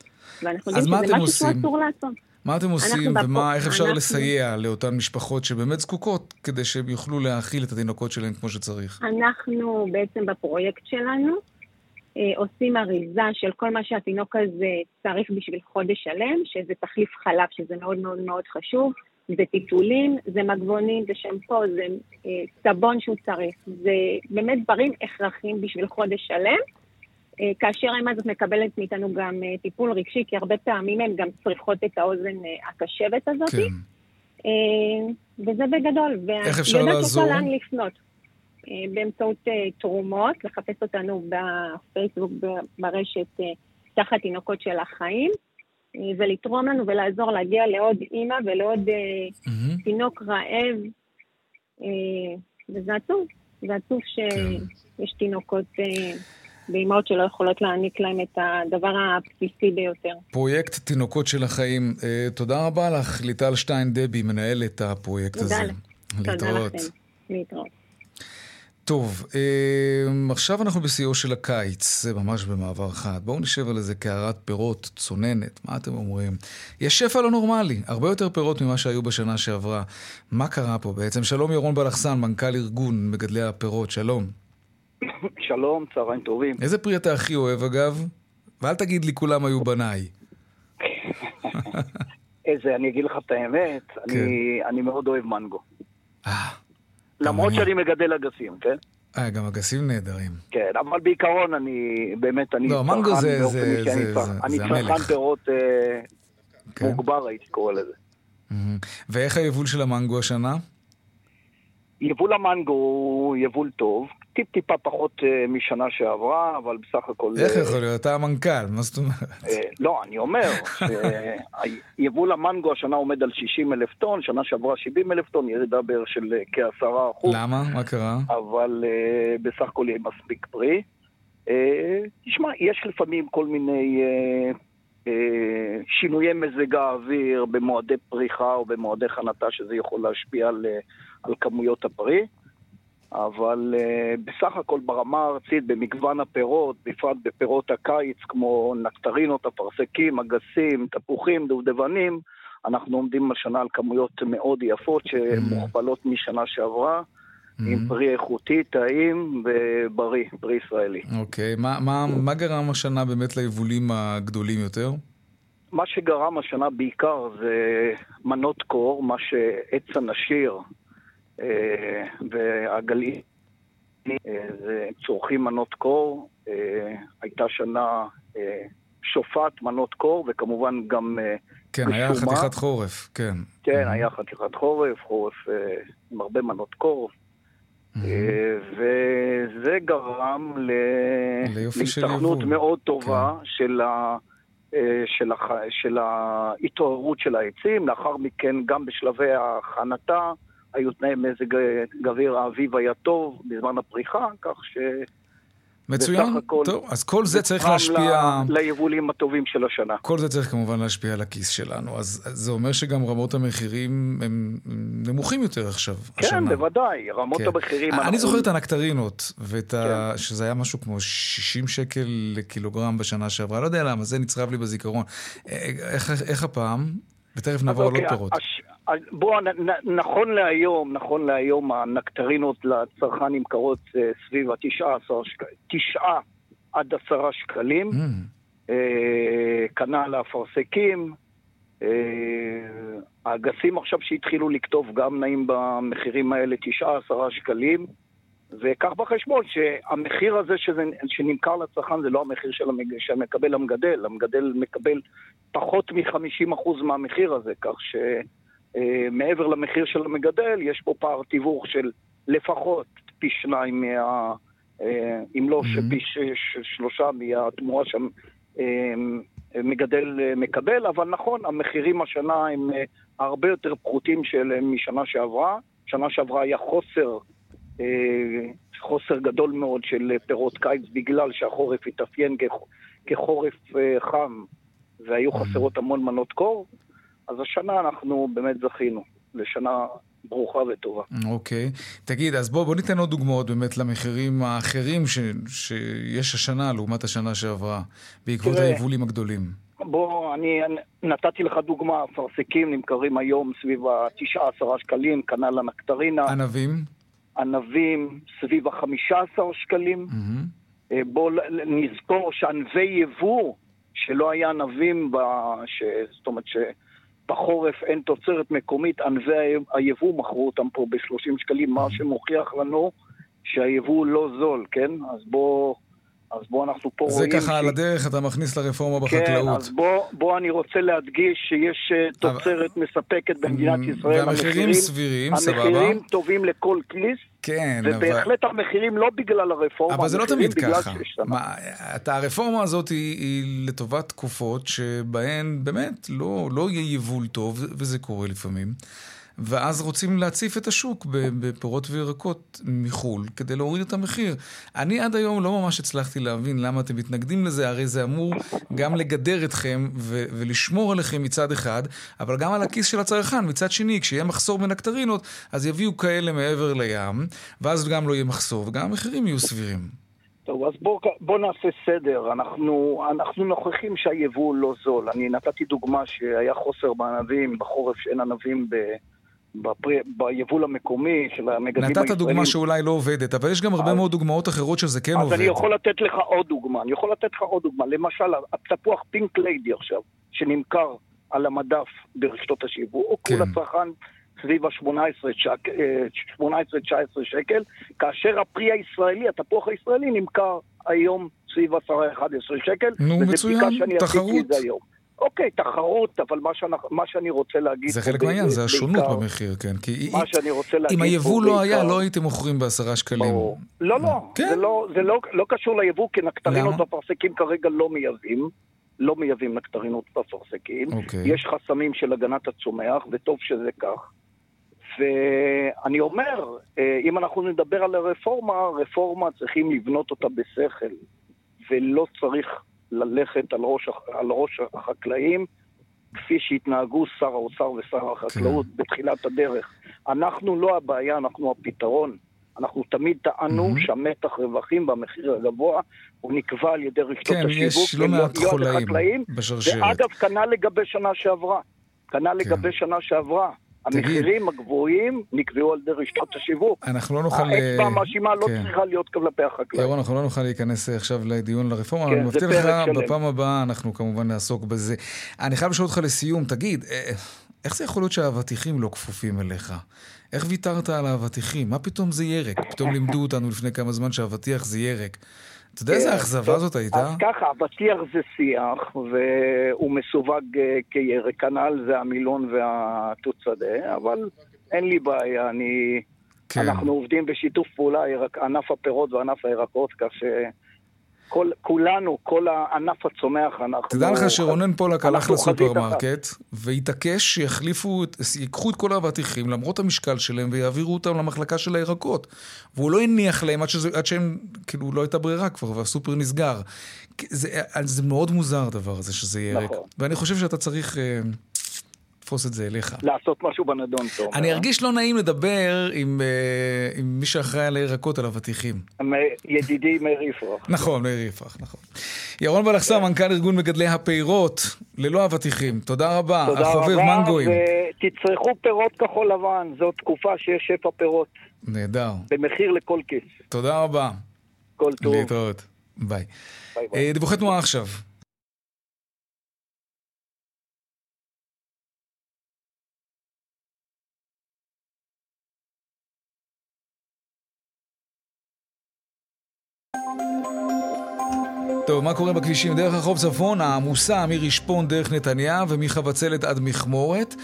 E: ואנחנו יודעים שזה משהו עושים? שאסור לעשות.
A: מה אתם עושים ומה, איך אפשר אנחנו... לסייע לאותן משפחות שבאמת זקוקות כדי שהם יוכלו להאכיל את התינוקות שלהם כמו שצריך?
E: אנחנו בעצם בפרויקט שלנו, עושים אריזה של כל מה שהתינוק הזה צריך בשביל חודש שלם, שזה תחליף חלב, שזה מאוד מאוד מאוד חשוב. זה טיטולים, זה מגבונים, זה שמפו, זה אה, סבון שהוא צריך. זה באמת דברים הכרחיים בשביל חודש שלם. אה, כאשר האמא הזאת מקבלת מאיתנו גם אה, טיפול רגשי, כי הרבה פעמים הן גם צריכות את האוזן אה, הקשבת הזאת. כן. אה, וזה בגדול.
A: איך אפשר לעזור?
E: ויודעת לאן לפנות. אה, באמצעות אה, תרומות, לחפש אותנו בפייסבוק, ברשת, אה, תחת תינוקות של החיים, ולתרום לנו ולעזור להגיע לעוד אימא ולעוד mm-hmm. תינוק רעב. וזה עצוב, זה עצוב שיש כן. תינוקות ואימהות שלא יכולות להעניק להם את הדבר הבסיסי ביותר.
A: פרויקט תינוקות של החיים. תודה רבה לך, ליטל שטיין דבי, מנהלת הפרויקט
E: תודה
A: הזה.
E: תודה לכם. להתראות.
A: טוב, אה, עכשיו אנחנו בשיאו של הקיץ, זה ממש במעבר חד. בואו נשב על איזה קערת פירות צוננת, מה אתם אומרים? יש שפע לא נורמלי, הרבה יותר פירות ממה שהיו בשנה שעברה. מה קרה פה בעצם? שלום ירון בלחסן, מנכ"ל ארגון מגדלי הפירות, שלום.
F: שלום, צהריים טובים.
A: איזה פרי אתה הכי אוהב אגב? ואל תגיד לי כולם היו בניי. [laughs]
F: איזה, אני אגיד לך את האמת,
A: כן.
F: אני, אני מאוד אוהב מנגו. למרות
A: אני.
F: שאני מגדל אגסים, כן?
A: אה, גם אגסים נהדרים.
F: כן, אבל בעיקרון אני, באמת, אני
A: לא, מנגו זה- זה- זה- זה-
F: אני צרכן. פירות אה,
A: כן.
F: מוגבר, הייתי קורא לזה.
A: מהמם. ואיך היבול של המנגו השנה?
F: יבול המנגו הוא יבול טוב, טיפ-טיפה פחות אה, משנה שעברה, אבל בסך הכל...
A: איך
F: אה,
A: יכול להיות? אתה המנכ"ל, מה זאת אומרת?
F: אה, לא, אני אומר, שיבול המנגו השנה עומד על 60 אלף טון, שנה שעברה 70 אלף טון, ירידה בערך של כעשרה אחוז.
A: למה? מה קרה?
F: אבל בסך הכל יהיה מספיק פרי. תשמע, יש לפעמים כל מיני שינויי מזג האוויר במועדי פריחה או במועדי חנתה, שזה יכול להשפיע על, על כמויות הפרי. אבל uh, בסך הכל ברמה הארצית, במגוון הפירות, בפרט בפירות הקיץ כמו נקטרינות, אפרסקים, אגסים, תפוחים, דובדבנים, אנחנו עומדים השנה על כמויות מאוד יפות שמוכפלות משנה שעברה. עם פרי איכותי, טעים ובריא, פרי ישראלי.
A: אוקיי, מה- מה- מה גרם השנה באמת ליבולים הגדולים יותר?
F: מה שגרם השנה בעיקר זה מנות קור, מה שעץ הנשיר והגליל זה צורכים מנות קור. אה, הייתה שנה אה, שופט מנות קור, וכמובן גם אה,
A: כן, היה. חתיכת חורף, כן.
F: כן, היה חתיכת חורף, חורף עם הרבה מנות קור. אה, וזה גרם ל...
A: ליופי של
F: להסתכנות
A: יבול.
F: מאוד טובה של, ה... של, הח... של ההתעוררות של העצים. לאחר מכן, גם בשלבי הכנתה, היו תנאי מזג גביר, האביב היה טוב בזמן הפריחה, כך ש...
A: מצוין.
F: הכל
A: טוב, אז כל זה צריך להשפיע...
F: ל... ליבולים הטובים של השנה.
A: כל זה צריך כמובן להשפיע על הכיס שלנו. אז אז זה אומר שגם רמות המחירים הם נמוכים יותר עכשיו, השנה.
F: כן, בוודאי, רמות
A: כן.
F: המחירים...
A: אני
F: אנחנו-
A: זוכר את הנקטרינות, ואת ה...
F: כן.
A: שזה היה משהו כמו 60 שקל לקילוגרם בשנה שעברה. לא יודע למה, זה נצרב לי בזיכרון. אה, איך, איך הפעם? ותכף נעבור על עוד
F: אוקיי,
A: פירות.
F: הש- בוא, נ- נ- נכון להיום, נכון להיום, הנקטרינות לצרכן נמכרות אה, סביב ה-19 שקלים, 9 עד 10 שקלים.
A: Mm,
F: אה, כנ"ל האפרסקים. אה, האגסים עכשיו שהתחילו לכתוב גם נעים במחירים האלה 9-10 שקלים. וקח בחשבון שהמחיר הזה שזה, שנמכר לצרכן זה לא המחיר של המג... שמקבל המגדל, המגדל מקבל פחות מ-50% מהמחיר הזה, כך שמעבר למחיר של המגדל יש פה פער תיווך של לפחות פי שניים מה... אה, אם לא ש... ש... שלושה מהתמורה שהמגדל אה, מקבל, אבל נכון, המחירים השנה הם אה, הרבה יותר פחותים של משנה שעברה. שנה שעברה היה חוסר אה, חוסר גדול מאוד של פירות קיץ בגלל שהחורף התאפיין כח- כחורף אה, חם והיו חסרות המון מנות קור, אז השנה אנחנו באמת זכינו לשנה ברוכה וטובה.
A: אוקיי. תגיד, אז בוא, בוא ניתן עוד דוגמאות באמת למחירים האחרים ש, שיש השנה לעומת השנה שעברה, בעקבות
F: תראה,
A: היבולים הגדולים.
F: בוא, אני נתתי לך דוגמה, אפרסקים נמכרים היום סביב ה-9-10 שקלים, כנ"ל הנקטרינה,
A: ענבים?
F: ענבים סביב ה-15 שקלים. אה, בואו נזכור שענבי יבוא, שלא היה ענבים, ב... ש... זאת אומרת שבחורף אין תוצרת מקומית, ענבי היבוא מכרו אותם פה ב-30 שקלים, מה שמוכיח לנו שהיבוא לא זול, כן? אז בואו אז בוא אנחנו פה
A: זה
F: רואים...
A: ככה
F: ש-
A: על הדרך, אתה מכניס לרפורמה
F: כן,
A: בחקלאות.
F: אז בוא, בוא אני רוצה להדגיש שיש אה, תוצרת מספקת במדינת ישראל.
A: והמחירים סבירים, סבבה.
F: המחירים טובים לכל כיס,
A: כן, אבל...
F: ובהחלט המחירים לא בגלל הרפורמה,
A: אבל זה לא
F: המחירים
A: תמיד ככה. מה, אתה, הרפורמה הזאת היא, היא לטובת תקופות שבהן באמת לא, לא יהיה יבול טוב, וזה קורה לפעמים. ואז רוצים להציף את השוק בפירות וירקות מחו"ל כדי להוריד את המחיר. אני עד היום לא ממש הצלחתי להבין למה אתם מתנגדים לזה, הרי זה אמור גם לגדר אתכם ו- ולשמור עליכם מצד אחד, אבל גם על הכיס של הצרכן מצד שני. כשיהיה מחסור בנקטרינות, אז יביאו כאלה מעבר לים, ואז גם לא יהיה מחסור, וגם המחירים יהיו סבירים.
F: טוב, אז בואו בוא נעשה סדר. אנחנו, אנחנו נוכחים שהיבוא לא זול. אני נתתי דוגמה שהיה חוסר בענבים, בחורף שאין ענבים ב, בפרי, ביבול המקומי של המגדלים הישראלים.
A: נתת דוגמה שאולי לא עובדת, אבל יש גם הרבה
F: אז-
A: מאוד דוגמאות אחרות שזה כן
F: אז
A: עובד.
F: אני יכול לתת לך עוד דוגמה. אני יכול לתת לך עוד דוגמה. למשל, התפוח פינק ליידי עכשיו, שנמכר על המדף ברשתות השיווק,
A: כן.
F: הוא לצרכן סביב ה-18-19 שקל, כאשר הפרי הישראלי, התפוח הישראלי, נמכר היום סביב 10-11 שקל.
A: נו, מצוין, תחרות.
F: היום. אוקיי, תחרות, אבל מה, שאנחנו, מה שאני רוצה להגיד...
A: זה חלק מהעניין, זה השונות
F: בעיקר-
A: במחיר, כן. כי
F: מה שאני רוצה להגיד
A: אם היבוא לא היה,
F: בעיקר-
A: לא הייתם מוכרים בעשרה שקלים.
F: ברור. לא, לא,
A: כן.
F: זה, לא, זה לא, לא קשור ליבוא, כי נקטרינות? ואפרסקים כרגע לא מייבאים. לא מייבאים נקטרינות ואפרסקים.
A: אוקיי.
F: יש חסמים של הגנת הצומח, וטוב שזה כך. ואני אומר, אה, אם אנחנו נדבר על הרפורמה, רפורמה צריכים לבנות אותה בשכל, ולא צריך ללכת על ראש, על ראש החקלאים, כפי שהתנהגו שר האוצר ושר החקלאות
A: כן.
F: בתחילת הדרך. אנחנו לא הבעיה, אנחנו הפתרון. אנחנו תמיד טענו
A: מהמם.
F: שהמתח רווחים במחיר הגבוה הוא נקבע על ידי רשתות
A: כן,
F: השיווק.
A: יש לא מעט
F: לא
A: חולאים. בשרשרת.
F: ואגב, כנ"ל לגבי שנה שעברה. כנ"ל לגבי שנה שעברה. המחירים הגבוהים נקבעו על ידי רשתות השיווק.
A: אנחנו לא נוכל...
F: האצבע
A: אה,
F: המאשימה לא
A: כן.
F: צריכה להיות כלפי החקלאים.
A: ירון, אנחנו לא נוכל להיכנס אה, עכשיו לדיון לרפורמה,
F: כן,
A: אני מבטיח לך. בפעם הבאה אנחנו כמובן נעסוק בזה. אני חייב לשאול אותך לסיום, תגיד, אה, איך זה יכול להיות שהאבטיחים לא כפופים אליך? איך ויתרת על האבטיחים? מה פתאום זה ירק? פתאום לימדו אותנו לפני כמה זמן שאבטיח זה ירק. אתה יודע איזה
F: כן,
A: אכזבה
F: טוב,
A: זאת הייתה?
F: אז ככה, אבטיח זה שיח, והוא מסווג אה, כירק, כנ"ל זה המילון והתות שדה, אבל אין לי בעיה, אני...
A: כן.
F: אנחנו עובדים בשיתוף פעולה, ענף הפירות וענף הירקות, כך שכל, כולנו, כל הענף הצומח, אנחנו...
A: תדע לך שרונן פולק הלך לסופרמרקט והתעקש שיחליפו, ייקחו את כל האבטיחים למרות המשקל שלהם ויעבירו אותם למחלקה של הירקות. והוא לא הניח להם עד, שזה, עד שהם, כאילו לא הייתה ברירה כבר והסופר נסגר. זה, זה מאוד מוזר הדבר הזה שזה ירק.
F: נכון.
A: ואני חושב שאתה צריך אה, לתפוס את זה אליך.
F: לעשות משהו בנדון, תומר.
A: אני ארגיש לא נעים לדבר עם, אה, עם מי שאחראי על הירקות, על אבטיחים.
F: ידידי מאיר יפרח.
A: נכון, מאיר יפרח, נכון. ירון בלחסן, מנכ"ל ארגון מגדלי הפירות, ללא אבטיחים. תודה רבה.
F: תודה
A: החובב
F: רבה,
A: מנגויים.
F: ותצרכו פירות כחול לבן, זו תקופה שיש שפע פירות,
A: נהדר.
F: במחיר לכל כיס.
A: תודה רבה.
F: כל טוב.
A: להתראות. ביי.
F: ביי ביי.
A: אה, דיווחי תנועה עכשיו. טוב, מה קורה בכבישים? דרך רחוב צפון העמוסה מרשפון דרך נתניה ומחבצלת עד מכמורת.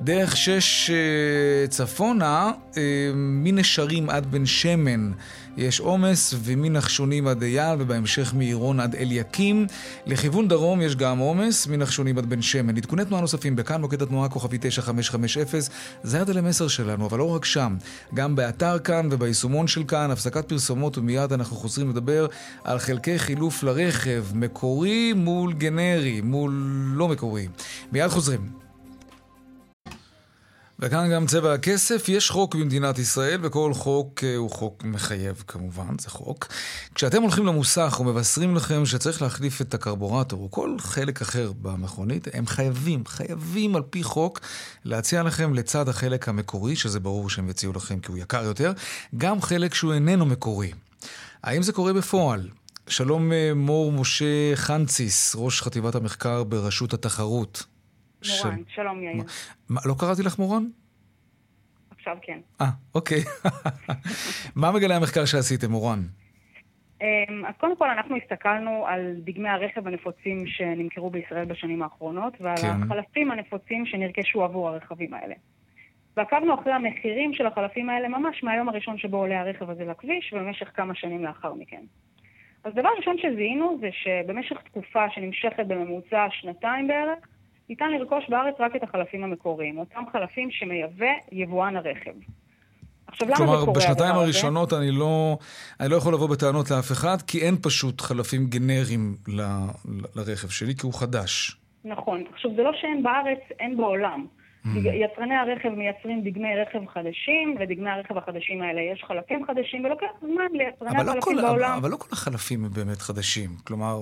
A: דרך שש אה, צפונה, אה, מנשרים עד בן שמן יש עומס, ומנחשונים עד אייל, ובהמשך מעירון עד אליקים. לכיוון דרום יש גם עומס, מנחשונים עד בן שמן. עדכוני תנועה נוספים בכאן, מוקד התנועה כוכבי 9550, זה הטלמסר שלנו, אבל לא רק שם. גם באתר כאן וביישומון של כאן, הפסקת פרסומות ומיד אנחנו חוזרים לדבר על חלקי חילוף לרכב, מקורי מול גנרי, מול לא מקורי. מיד חוזרים. וכאן גם צבע הכסף, יש חוק במדינת ישראל, וכל חוק אה, הוא חוק מחייב כמובן, זה חוק. כשאתם הולכים למוסך ומבשרים לכם שצריך להחליף את הקרבורטור או כל חלק אחר במכונית, הם חייבים, חייבים על פי חוק להציע לכם לצד החלק המקורי, שזה ברור שהם יציעו לכם כי הוא יקר יותר, גם חלק שהוא איננו מקורי. האם זה קורה בפועל? שלום אה, מור משה חנציס, ראש חטיבת המחקר ברשות התחרות.
G: מורן, שלום יאיר.
A: מה, לא קראתי לך מורן?
G: עכשיו כן.
A: אה, אוקיי. [laughs] מה מגלה המחקר שעשיתם, מורן?
G: אמ, אז קודם כל אנחנו הסתכלנו על דגמי הרכב הנפוצים שנמכרו בישראל בשנים האחרונות, ועל
A: כן.
G: החלפים הנפוצים שנרכשו עבור הרכבים האלה. ועקבנו אחרי המחירים של החלפים האלה ממש מהיום הראשון שבו עולה הרכב הזה לכביש, ובמשך כמה שנים לאחר מכן. אז דבר ראשון שזיהינו זה שבמשך תקופה שנמשכת בממוצע שנתיים בערך, ניתן לרכוש בארץ רק את החלפים המקוריים, אותם חלפים שמייבא יבואן הרכב. עכשיו, למה זה
A: כלומר,
G: קורה
A: בשנתיים
G: הדבר הזה?
A: הראשונות אני לא, אני לא יכול לבוא בטענות לאף אחד, כי אין פשוט חלפים גנריים ל, ל, לרכב שלי, כי הוא חדש.
G: נכון. עכשיו, זה לא שאין בארץ, אין בעולם.
A: Mm.
G: יצרני הרכב מייצרים דגמי רכב חדשים, ודגמי הרכב החדשים האלה יש חלפים חדשים, ולוקח זמן ליצרני
A: לא,
G: החלפים
A: כל,
G: בעולם.
A: אבל, אבל לא כל החלפים הם באמת חדשים. כלומר,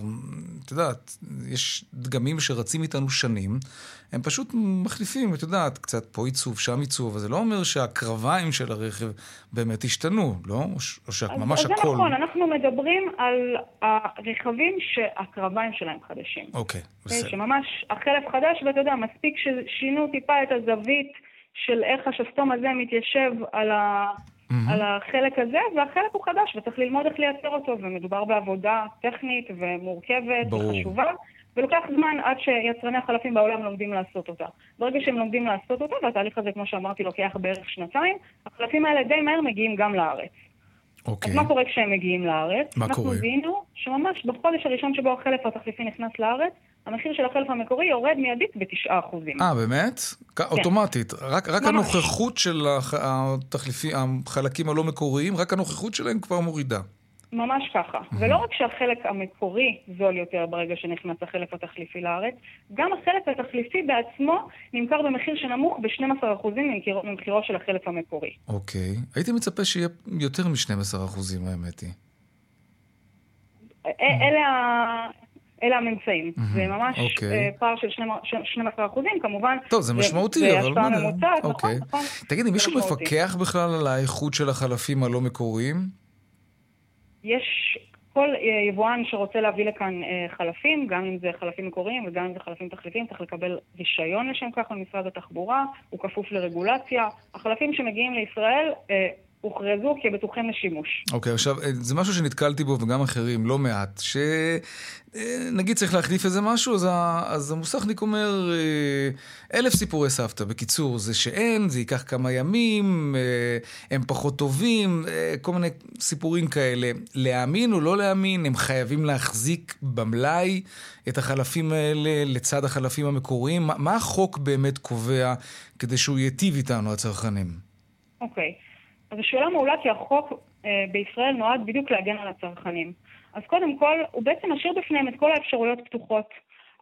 A: את יודעת, יש דגמים שרצים איתנו שנים, הם פשוט מחליפים, את יודעת, קצת פה עיצוב, שם עיצוב, אבל זה לא אומר שהקרביים של הרכב באמת השתנו, לא? או, שממש הכל...
G: אז זה נכון, אנחנו מדברים על הרכבים שהקרביים שלהם חדשים.
A: אוקיי.
G: שממש החלף חדש, ואתה יודע, מספיק ששינו טיפה את הזווית של איך השסתום הזה מתיישב על, ה... mm-hmm. על החלק הזה, והחלק הוא חדש, וצריך ללמוד איך לייצר אותו, ומדובר בעבודה טכנית ומורכבת ברור. וחשובה. ולוקח זמן עד שיצרני החלפים בעולם לומדים לעשות אותה. ברגע שהם לומדים לעשות אותה, והתהליך הזה, כמו שאמרתי, לוקח בערך שנתיים, החלפים האלה די מהר מגיעים גם לארץ. אוקיי. אז מה קורה כשהם מגיעים לארץ?
A: מה קורה?
G: אנחנו זיהינו שממש בחודש הראשון שבו החלף התחליפי נכנס לארץ, המחיר של החלף המקורי יורד מיידית ב-9%.
A: אה, באמת? כן. אוטומטית. רק, רק הנוכחות של התחליפי, החלקים הלא מקוריים, רק הנוכחות שלהם כבר מורידה.
G: ממש ככה. Mm-hmm. ולא רק שהחלק המקורי זול יותר ברגע שנכנס החלק התחליפי לארץ, גם החלק התחליפי בעצמו נמכר במחיר שנמוך ב-12% ממחירו של החלק המקורי.
A: אוקיי. Okay. הייתי מצפה שיהיה יותר מ-12% האמת היא.
G: אלה ה... אלה הממצאים. Mm-hmm, זה ממש. אוקיי. פער של 12 אחוזים, כמובן.
A: טוב, זה משמעותי,
G: זה, אבל... זה השפעה ממוצעת, נכון, אוקיי. נכון.
A: תגידי, מישהו מפקח בכלל על האיכות של החלפים הלא מקוריים?
G: יש כל אה, יבואן שרוצה להביא לכאן אה, חלפים, גם אם זה חלפים מקוריים וגם אם זה חלפים תחליפים, צריך לקבל רישיון לשם כך ממשרד התחבורה, הוא כפוף לרגולציה. החלפים שמגיעים לישראל אה, הוכרזו כבטוחים לשימוש.
A: אוקיי, okay, עכשיו, זה משהו שנתקלתי בו וגם אחרים, לא מעט, שנגיד צריך להחליף איזה משהו, אז, אז המוסכניק אומר, אה, אלף סיפורי סבתא. בקיצור, זה שאין, זה ייקח כמה ימים, אה, הם פחות טובים, אה, כל מיני סיפורים כאלה. להאמין או לא להאמין, הם חייבים להחזיק במלאי את החלפים האלה לצד החלפים המקוריים. מה החוק באמת קובע כדי שהוא ייטיב איתנו, הצרכנים?
G: אוקיי. Okay. אז השאלה מעולה כי החוק אה, בישראל נועד בדיוק להגן על הצרכנים. אז קודם כל, הוא בעצם משאיר בפניהם את כל האפשרויות פתוחות.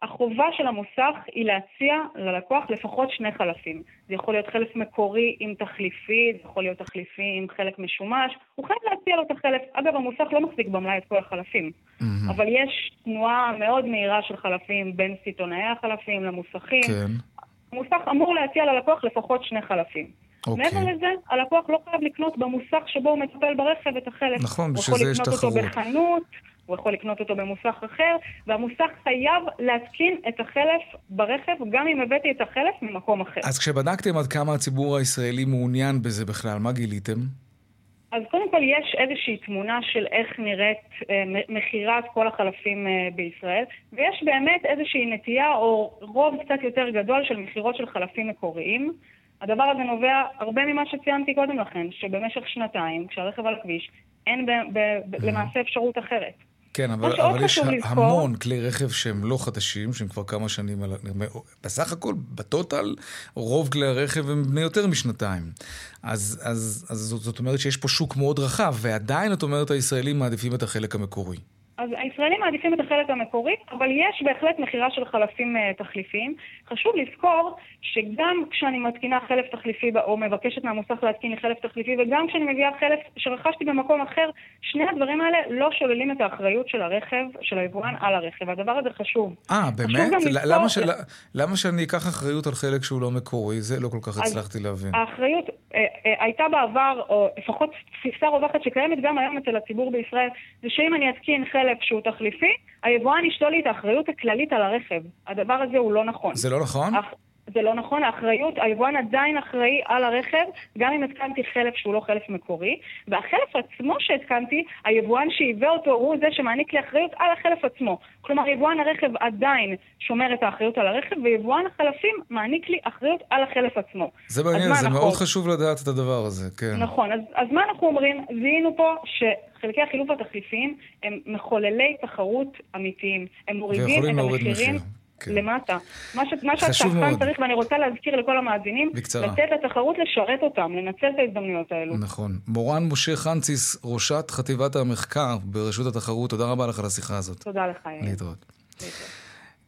G: החובה של המוסך היא להציע ללקוח לפחות שני חלפים. זה יכול להיות חלף מקורי עם תחליפי, זה יכול להיות תחליפי עם חלק משומש, הוא חייב להציע לו את החלף. אגב, המוסך לא מחזיק במלאי את כל החלפים, mm-hmm. אבל יש תנועה מאוד מהירה של חלפים בין סיטונאי החלפים למוסכים. כן. המוסך אמור להציע ללקוח לפחות שני חלפים. אוקיי. מעבר לזה, הלקוח לא חייב לקנות במוסך שבו הוא מטפל ברכב את החלף.
A: נכון, בשביל זה יש תחרות.
G: הוא יכול לקנות אותו בחנות, הוא יכול לקנות אותו במוסך אחר, והמוסך חייב להתקין את החלף ברכב, גם אם הבאתי את החלף ממקום אחר.
A: אז כשבדקתם עד כמה הציבור הישראלי מעוניין בזה בכלל, מה גיליתם?
G: אז קודם כל יש איזושהי תמונה של איך נראית אה, מכירת כל החלפים אה, בישראל, ויש באמת איזושהי נטייה או רוב קצת יותר גדול של מכירות של חלפים מקוריים. הדבר הזה נובע הרבה ממה שציינתי קודם לכן, שבמשך שנתיים, כשהרכב על הכביש, אין ב- ב- ב- למעשה אפשרות אחרת.
A: כן, אבל, אבל יש לזכור, המון כלי רכב שהם לא חדשים, שהם כבר כמה שנים, על... בסך הכל, בטוטל, רוב כלי הרכב הם בני יותר משנתיים. אז, אז, אז זאת, זאת אומרת שיש פה שוק מאוד רחב, ועדיין, את אומרת, הישראלים מעדיפים את החלק המקורי.
G: אז הישראלים מעדיפים את החלק המקורי, אבל יש בהחלט מכירה של חלפים uh, תחליפיים. חשוב לזכור שגם כשאני מתקינה חלף תחליפי או מבקשת מהמוסך להתקין לי חלף תחליפי, וגם כשאני מביאה חלף שרכשתי במקום אחר, שני הדברים האלה לא שוללים את האחריות של הרכב, של היבואן על הרכב. הדבר הזה חשוב.
A: אה, באמת? למה, של... למה שאני אקח אחריות על חלק שהוא לא מקורי? זה לא כל כך הצלחתי להבין.
G: האחריות אה, אה, הייתה בעבר, או לפחות תפיסה רווחת שקיימת גם היום אצל הציבור בישראל, זה שאם אני אתקין חלף שהוא תחליפי, היבואן ישתול לי את האחריות הכללית על הרכב. הדבר הזה הוא לא נכון.
A: זה לא נכון? אך...
G: זה לא נכון, האחריות, היבואן עדיין אחראי על הרכב, גם אם התקנתי חלף שהוא לא חלף מקורי, והחלף עצמו שהתקנתי, היבואן שייבא אותו הוא זה שמעניק לי אחריות על החלף עצמו. כלומר, יבואן הרכב עדיין שומר את האחריות על הרכב, ויבואן החלפים מעניק לי אחריות על החלף עצמו.
A: זה מעניין, זה אנחנו... מאוד חשוב לדעת את הדבר הזה, כן.
G: נכון, אז, אז מה אנחנו אומרים? זיהינו פה שחלקי החילוף התחליפיים הם מחוללי תחרות אמיתיים. הם מורידים את המחירים. כן. למטה. מה, ש, מה שהצרכן צריך, ואני רוצה להזכיר לכל המאזינים, בקצרה. לתת לתחרות לשרת אותם, לנצל את ההזדמנויות האלו.
A: נכון. מורן משה חנציס, ראשת חטיבת המחקר ברשות התחרות, תודה רבה לך על השיחה הזאת.
G: תודה לך, יאיר.
A: להתראות.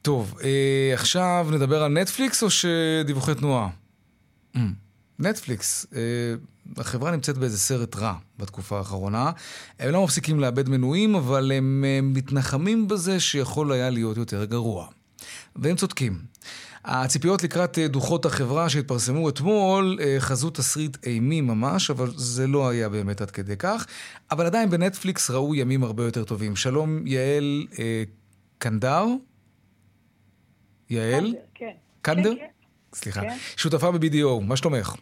A: טוב, אה, עכשיו נדבר על נטפליקס או שדיווחי תנועה? Mm. נטפליקס, אה, החברה נמצאת באיזה סרט רע בתקופה האחרונה. הם לא מפסיקים לאבד מנויים, אבל הם אה, מתנחמים בזה שיכול היה להיות יותר גרוע. והם צודקים. הציפיות לקראת אה, דוחות החברה שהתפרסמו אתמול אה, חזו תסריט אימי ממש, אבל זה לא היה באמת עד כדי כך. אבל עדיין בנטפליקס ראו ימים הרבה יותר טובים. שלום, יעל אה, קנדר. יעל?
H: כן.
A: קנדר?
H: כן, כן.
A: סליחה.
H: כן.
A: שותפה ב-BDO, מה שלומך?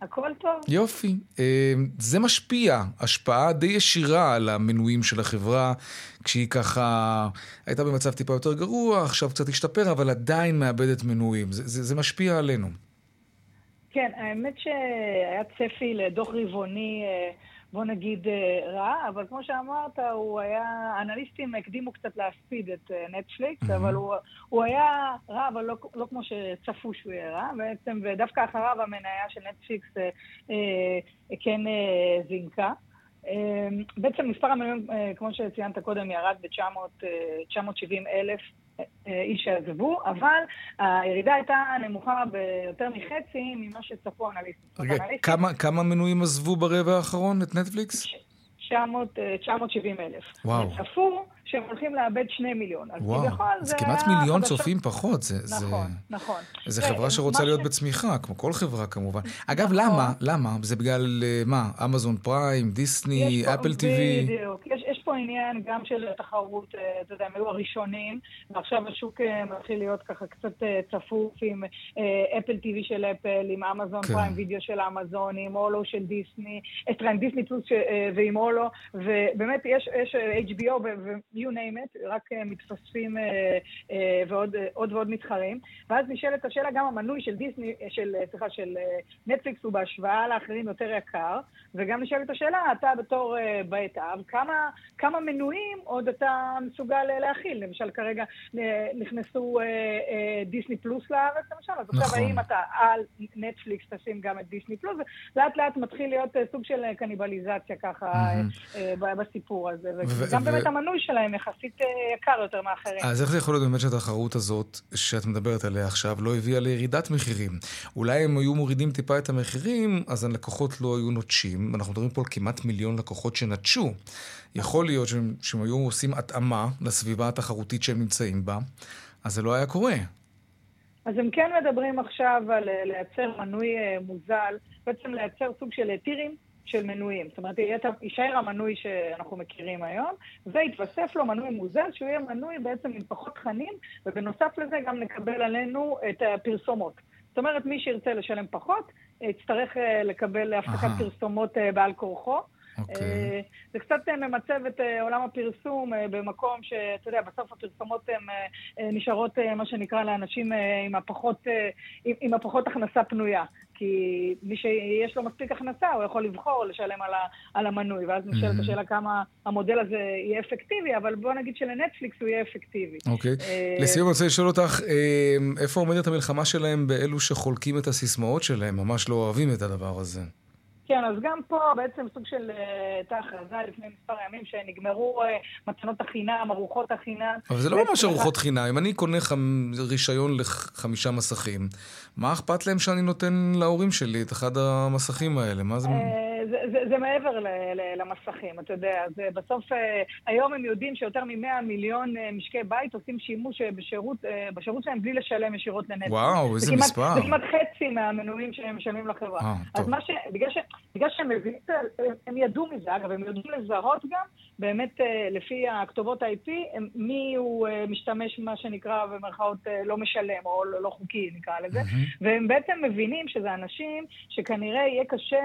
H: הכל טוב.
A: יופי. אה, זה משפיע, השפעה די ישירה על המנויים של החברה, כשהיא ככה הייתה במצב טיפה יותר גרוע, עכשיו קצת השתפר, אבל עדיין מאבדת מנויים. זה, זה, זה משפיע עלינו.
H: כן, האמת שהיה צפי לדוח רבעוני, אה, בוא נגיד, אה, רע, אבל כמו שאמרת, הוא היה, אנליסטים הקדימו קצת להספיד את אה, נטפליקס, mm-hmm. אבל הוא, הוא היה רע, אבל לא, לא כמו שצפו שהוא יהיה רע, בעצם, ודווקא אחריו המניה של נטפליקס אה, אה, כן אה, זינקה. בעצם מספר המנויים, כמו שציינת קודם, ירד ב-970 אלף איש שעזבו, אבל הירידה הייתה נמוכה ביותר מחצי ממה שצפו אנליסטים.
A: רגע, כמה, כמה מנויים עזבו ברבע האחרון את נטפליקס?
H: 970 אלף. וואו. צפו שהם הולכים לאבד שני מיליון. אז
A: וואו, זה, זה כמעט מיליון. צופים פחות. זה,
H: נכון,
A: זה...
H: נכון.
A: זה חברה שרוצה להיות ש... בצמיחה, כמו כל חברה כמובן. אגב, נכון. למה? למה? זה בגלל אה, מה? אמזון פריים, דיסני, אפל טיווי?
H: בדיוק. יש פה עניין גם של תחרות, אה, אתה יודע, הם היו הראשונים, ועכשיו השוק אה, מתחיל להיות ככה קצת צפוף עם אפל טיווי של אפל, עם אמזון כן. פריים וידאו של אמזון, עם אולו של דיסני, עם דיסני פלוס ועם אולו, ובאמת יש, יש HBO you name it, רק מתווספים uh, ועוד עוד ועוד מתחרים. ואז נשאלת השאלה, גם המנוי של דיסני, של, סליחה, של נטפליקס הוא בהשוואה לאחרים יותר יקר, וגם נשאלת השאלה, אתה בתור בעת אב, כמה, כמה מנויים עוד אתה מסוגל uh, להכיל? למשל, כרגע uh, נכנסו uh, uh, דיסני פלוס לארץ, למשל, אז נכון. עכשיו האם אתה על נטפליקס תשים גם את דיסני פלוס, ולאט לאט מתחיל להיות uh, סוג של קניבליזציה ככה mm-hmm. uh, בסיפור הזה, וגם באמת המנוי שלהם יחסית אה, יקר יותר מאחרים.
A: אז איך זה יכול להיות באמת שהתחרות הזאת, שאת מדברת עליה עכשיו, לא הביאה לירידת מחירים? אולי הם היו מורידים טיפה את המחירים, אז הלקוחות לא היו נוטשים. אנחנו מדברים פה על כמעט מיליון לקוחות שנטשו. יכול להיות שהם, שהם היו עושים התאמה לסביבה התחרותית שהם נמצאים בה, אז זה לא היה קורה.
H: אז הם כן מדברים עכשיו על אה, לייצר מנוי אה, מוזל, בעצם לייצר סוג של טירים של מנויים. זאת אומרת, יישאר המנוי שאנחנו מכירים היום, ויתווסף לו מנוי מוזל, שהוא יהיה מנוי בעצם עם פחות תכנים, ובנוסף לזה גם נקבל עלינו את הפרסומות. זאת אומרת, מי שירצה לשלם פחות, יצטרך אה, לקבל הפסקת פרסומות בעל כורחו. Okay. אוקיי. אה, זה קצת ממצב את עולם הפרסום במקום שאתה יודע, בסוף הפרסומות הן נשארות, מה שנקרא, לאנשים עם הפחות, עם הפחות הכנסה פנויה. כי מי שיש לו מספיק הכנסה, הוא יכול לבחור לשלם על, ה, על המנוי, ואז נשאלת mm-hmm. השאלה כמה המודל הזה יהיה אפקטיבי, אבל בוא נגיד שלנטפליקס הוא יהיה אפקטיבי.
A: אוקיי. Okay. אה, לסיום אני רוצה לשאול אותך, אה, איפה עומדת המלחמה שלהם באלו שחולקים את הסיסמאות שלהם, ממש לא אוהבים את הדבר הזה?
H: כן, אז גם פה בעצם סוג של הייתה אה, הכרזה לפני מספר ימים שנגמרו אה, מתנות החינם, ארוחות החינם.
A: אבל זה לא ממש ארוחות חינם. אם אני קונה. רישיון לחמישה מסכים, מה אכפת להם שאני נותן להורים שלי את אחד המסכים האלה? מה זה...
H: אה, זה, זה, זה מעבר ל, ל, למסכים, אתה יודע. זה בסוף, היום הם יודעים שיותר מ-100 מיליון משקי בית עושים שימוש בשירות, בשירות שלהם בלי לשלם ישירות לנטפליקס.
A: וואו, איזה כמעט, מספר.
H: זה כמעט חצי מהמנויים שהם משלמים לחברה. 아, אז טוב. מה ש... בגלל ש... בגלל שהם מבינים, הם ידעו מזה, אגב, הם יודעים לזהות גם, באמת אה, לפי הכתובות IP, מי הוא אה, משתמש, מה שנקרא, במרכאות אה, לא משלם, או לא, לא חוקי, נקרא לזה, mm-hmm. והם בעצם מבינים שזה אנשים שכנראה יהיה קשה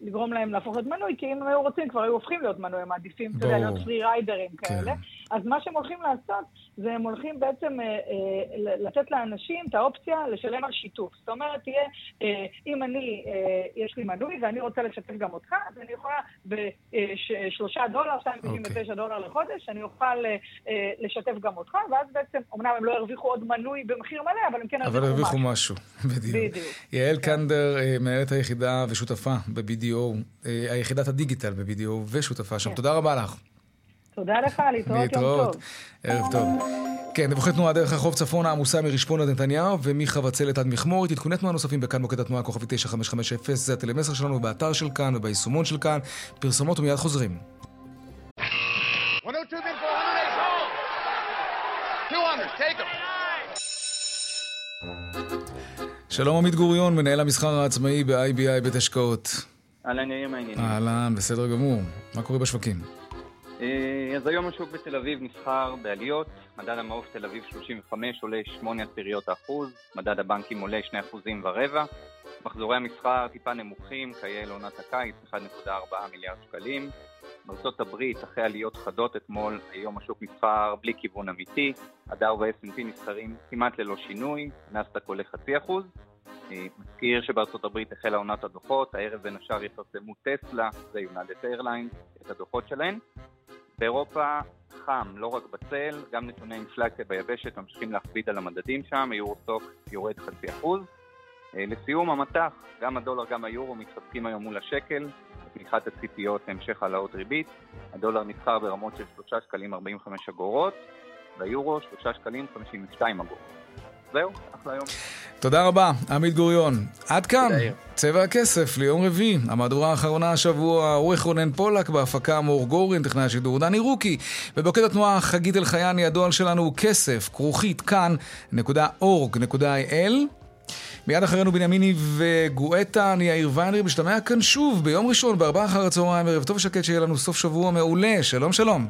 H: לגרום להם להפוך להיות מנוי, כי אם הם היו רוצים, כבר היו הופכים להיות מנוי, הם מעדיפים, אתה יודע, להיות פרי ריידרים כאלה. אז מה שהם הולכים לעשות, זה הם הולכים בעצם אה, אה, לתת לאנשים את האופציה לשלם על שיתוף. זאת אומרת, תהיה, אה, אם אני, אה, יש לי מנוי ואני רוצה לשתף גם אותך, אז אני יכולה בשלושה דולר, 2.99 okay. דולר לחודש, אני אוכל אה, אה, לשתף גם אותך, ואז בעצם, אמנם הם לא ירוויחו עוד מנוי במחיר מלא, אבל הם כן
A: ירוויחו משהו. אבל ירוויחו משהו, [laughs] בדיוק. בדיוק. יעל. קנדר, אה, מנהלת היחידה ושותפה ב-BDO, אה, היחידת הדיגיטל ב-BDO ושותפה שם. כן. תודה רבה לך.
H: תודה לך, להתראות יום טוב.
A: ערב טוב. כן, דיווחי תנועה דרך רחוב צפונה עמוסה מרשפון עד נתניהו ומחבצלת עד מכמורת. עדכוני תנועה נוספים בכאן מוקד התנועה כוכבי 9550 זה הטלמסר שלנו באתר של כאן וביישומון של כאן. פרסומות ומיד חוזרים. שלום עמית גוריון, מנהל המסחר העצמאי ב-IBI בית השקעות.
I: אהלן, יאיר מעניין.
A: אהלן, בסדר גמור. מה קורה בשווקים?
I: אה, אז היום השוק בתל אביב נסחר בעליות, מדד המעוף תל אביב 35 עולה 8 עשיריות האחוז, מדד הבנקים עולה 2 אחוזים ורבע, מחזורי המסחר טיפה נמוכים, כיאה לעונת הקיץ, 1.4 מיליארד שקלים. בארצות הברית, אחרי עליות חדות אתמול, היום השוק נסחר בלי כיוון אמיתי, הדאו ו-S&P נסחרים כמעט ללא שינוי, נסדק עולה חצי אחוז. מזכיר שבארצות הברית החלה עונת הדוחות, הערב בין השאר יפרסמו טסלה ויונדד איירליין את הדוחות שלהן. באירופה חם, לא רק בצל, גם נתוני אינפלציה ביבשת ממשיכים להכביד על המדדים שם, היורוסטוק יורד חצי אחוז. אה, לסיום המטח, גם הדולר גם היורו מתחזקים היום מול השקל, בתמיכת הציפיות להמשך העלאות ריבית. הדולר נסחר ברמות של 3 שקלים 45 אגורות, והיורו 3 שקלים 52 אגורות. זהו, אחלה יום.
A: תודה רבה, עמית גוריון. עד כאן, צבע הכסף ליום רביעי, המהדורה האחרונה השבוע, עורך רונן פולק, בהפקה מור גורין, טכנאי השידור דני רוקי, ובוקד התנועה חגית אלחייני, הדואל שלנו הוא כסף, כרוכית כאן.org.il. מיד אחרינו בנימיני וגואטה, אני יאיר ויינרי, משתמע כאן שוב ביום ראשון בארבעה אחר הצהריים, ערב טוב שקט, שיהיה לנו סוף שבוע מעולה, שלום שלום.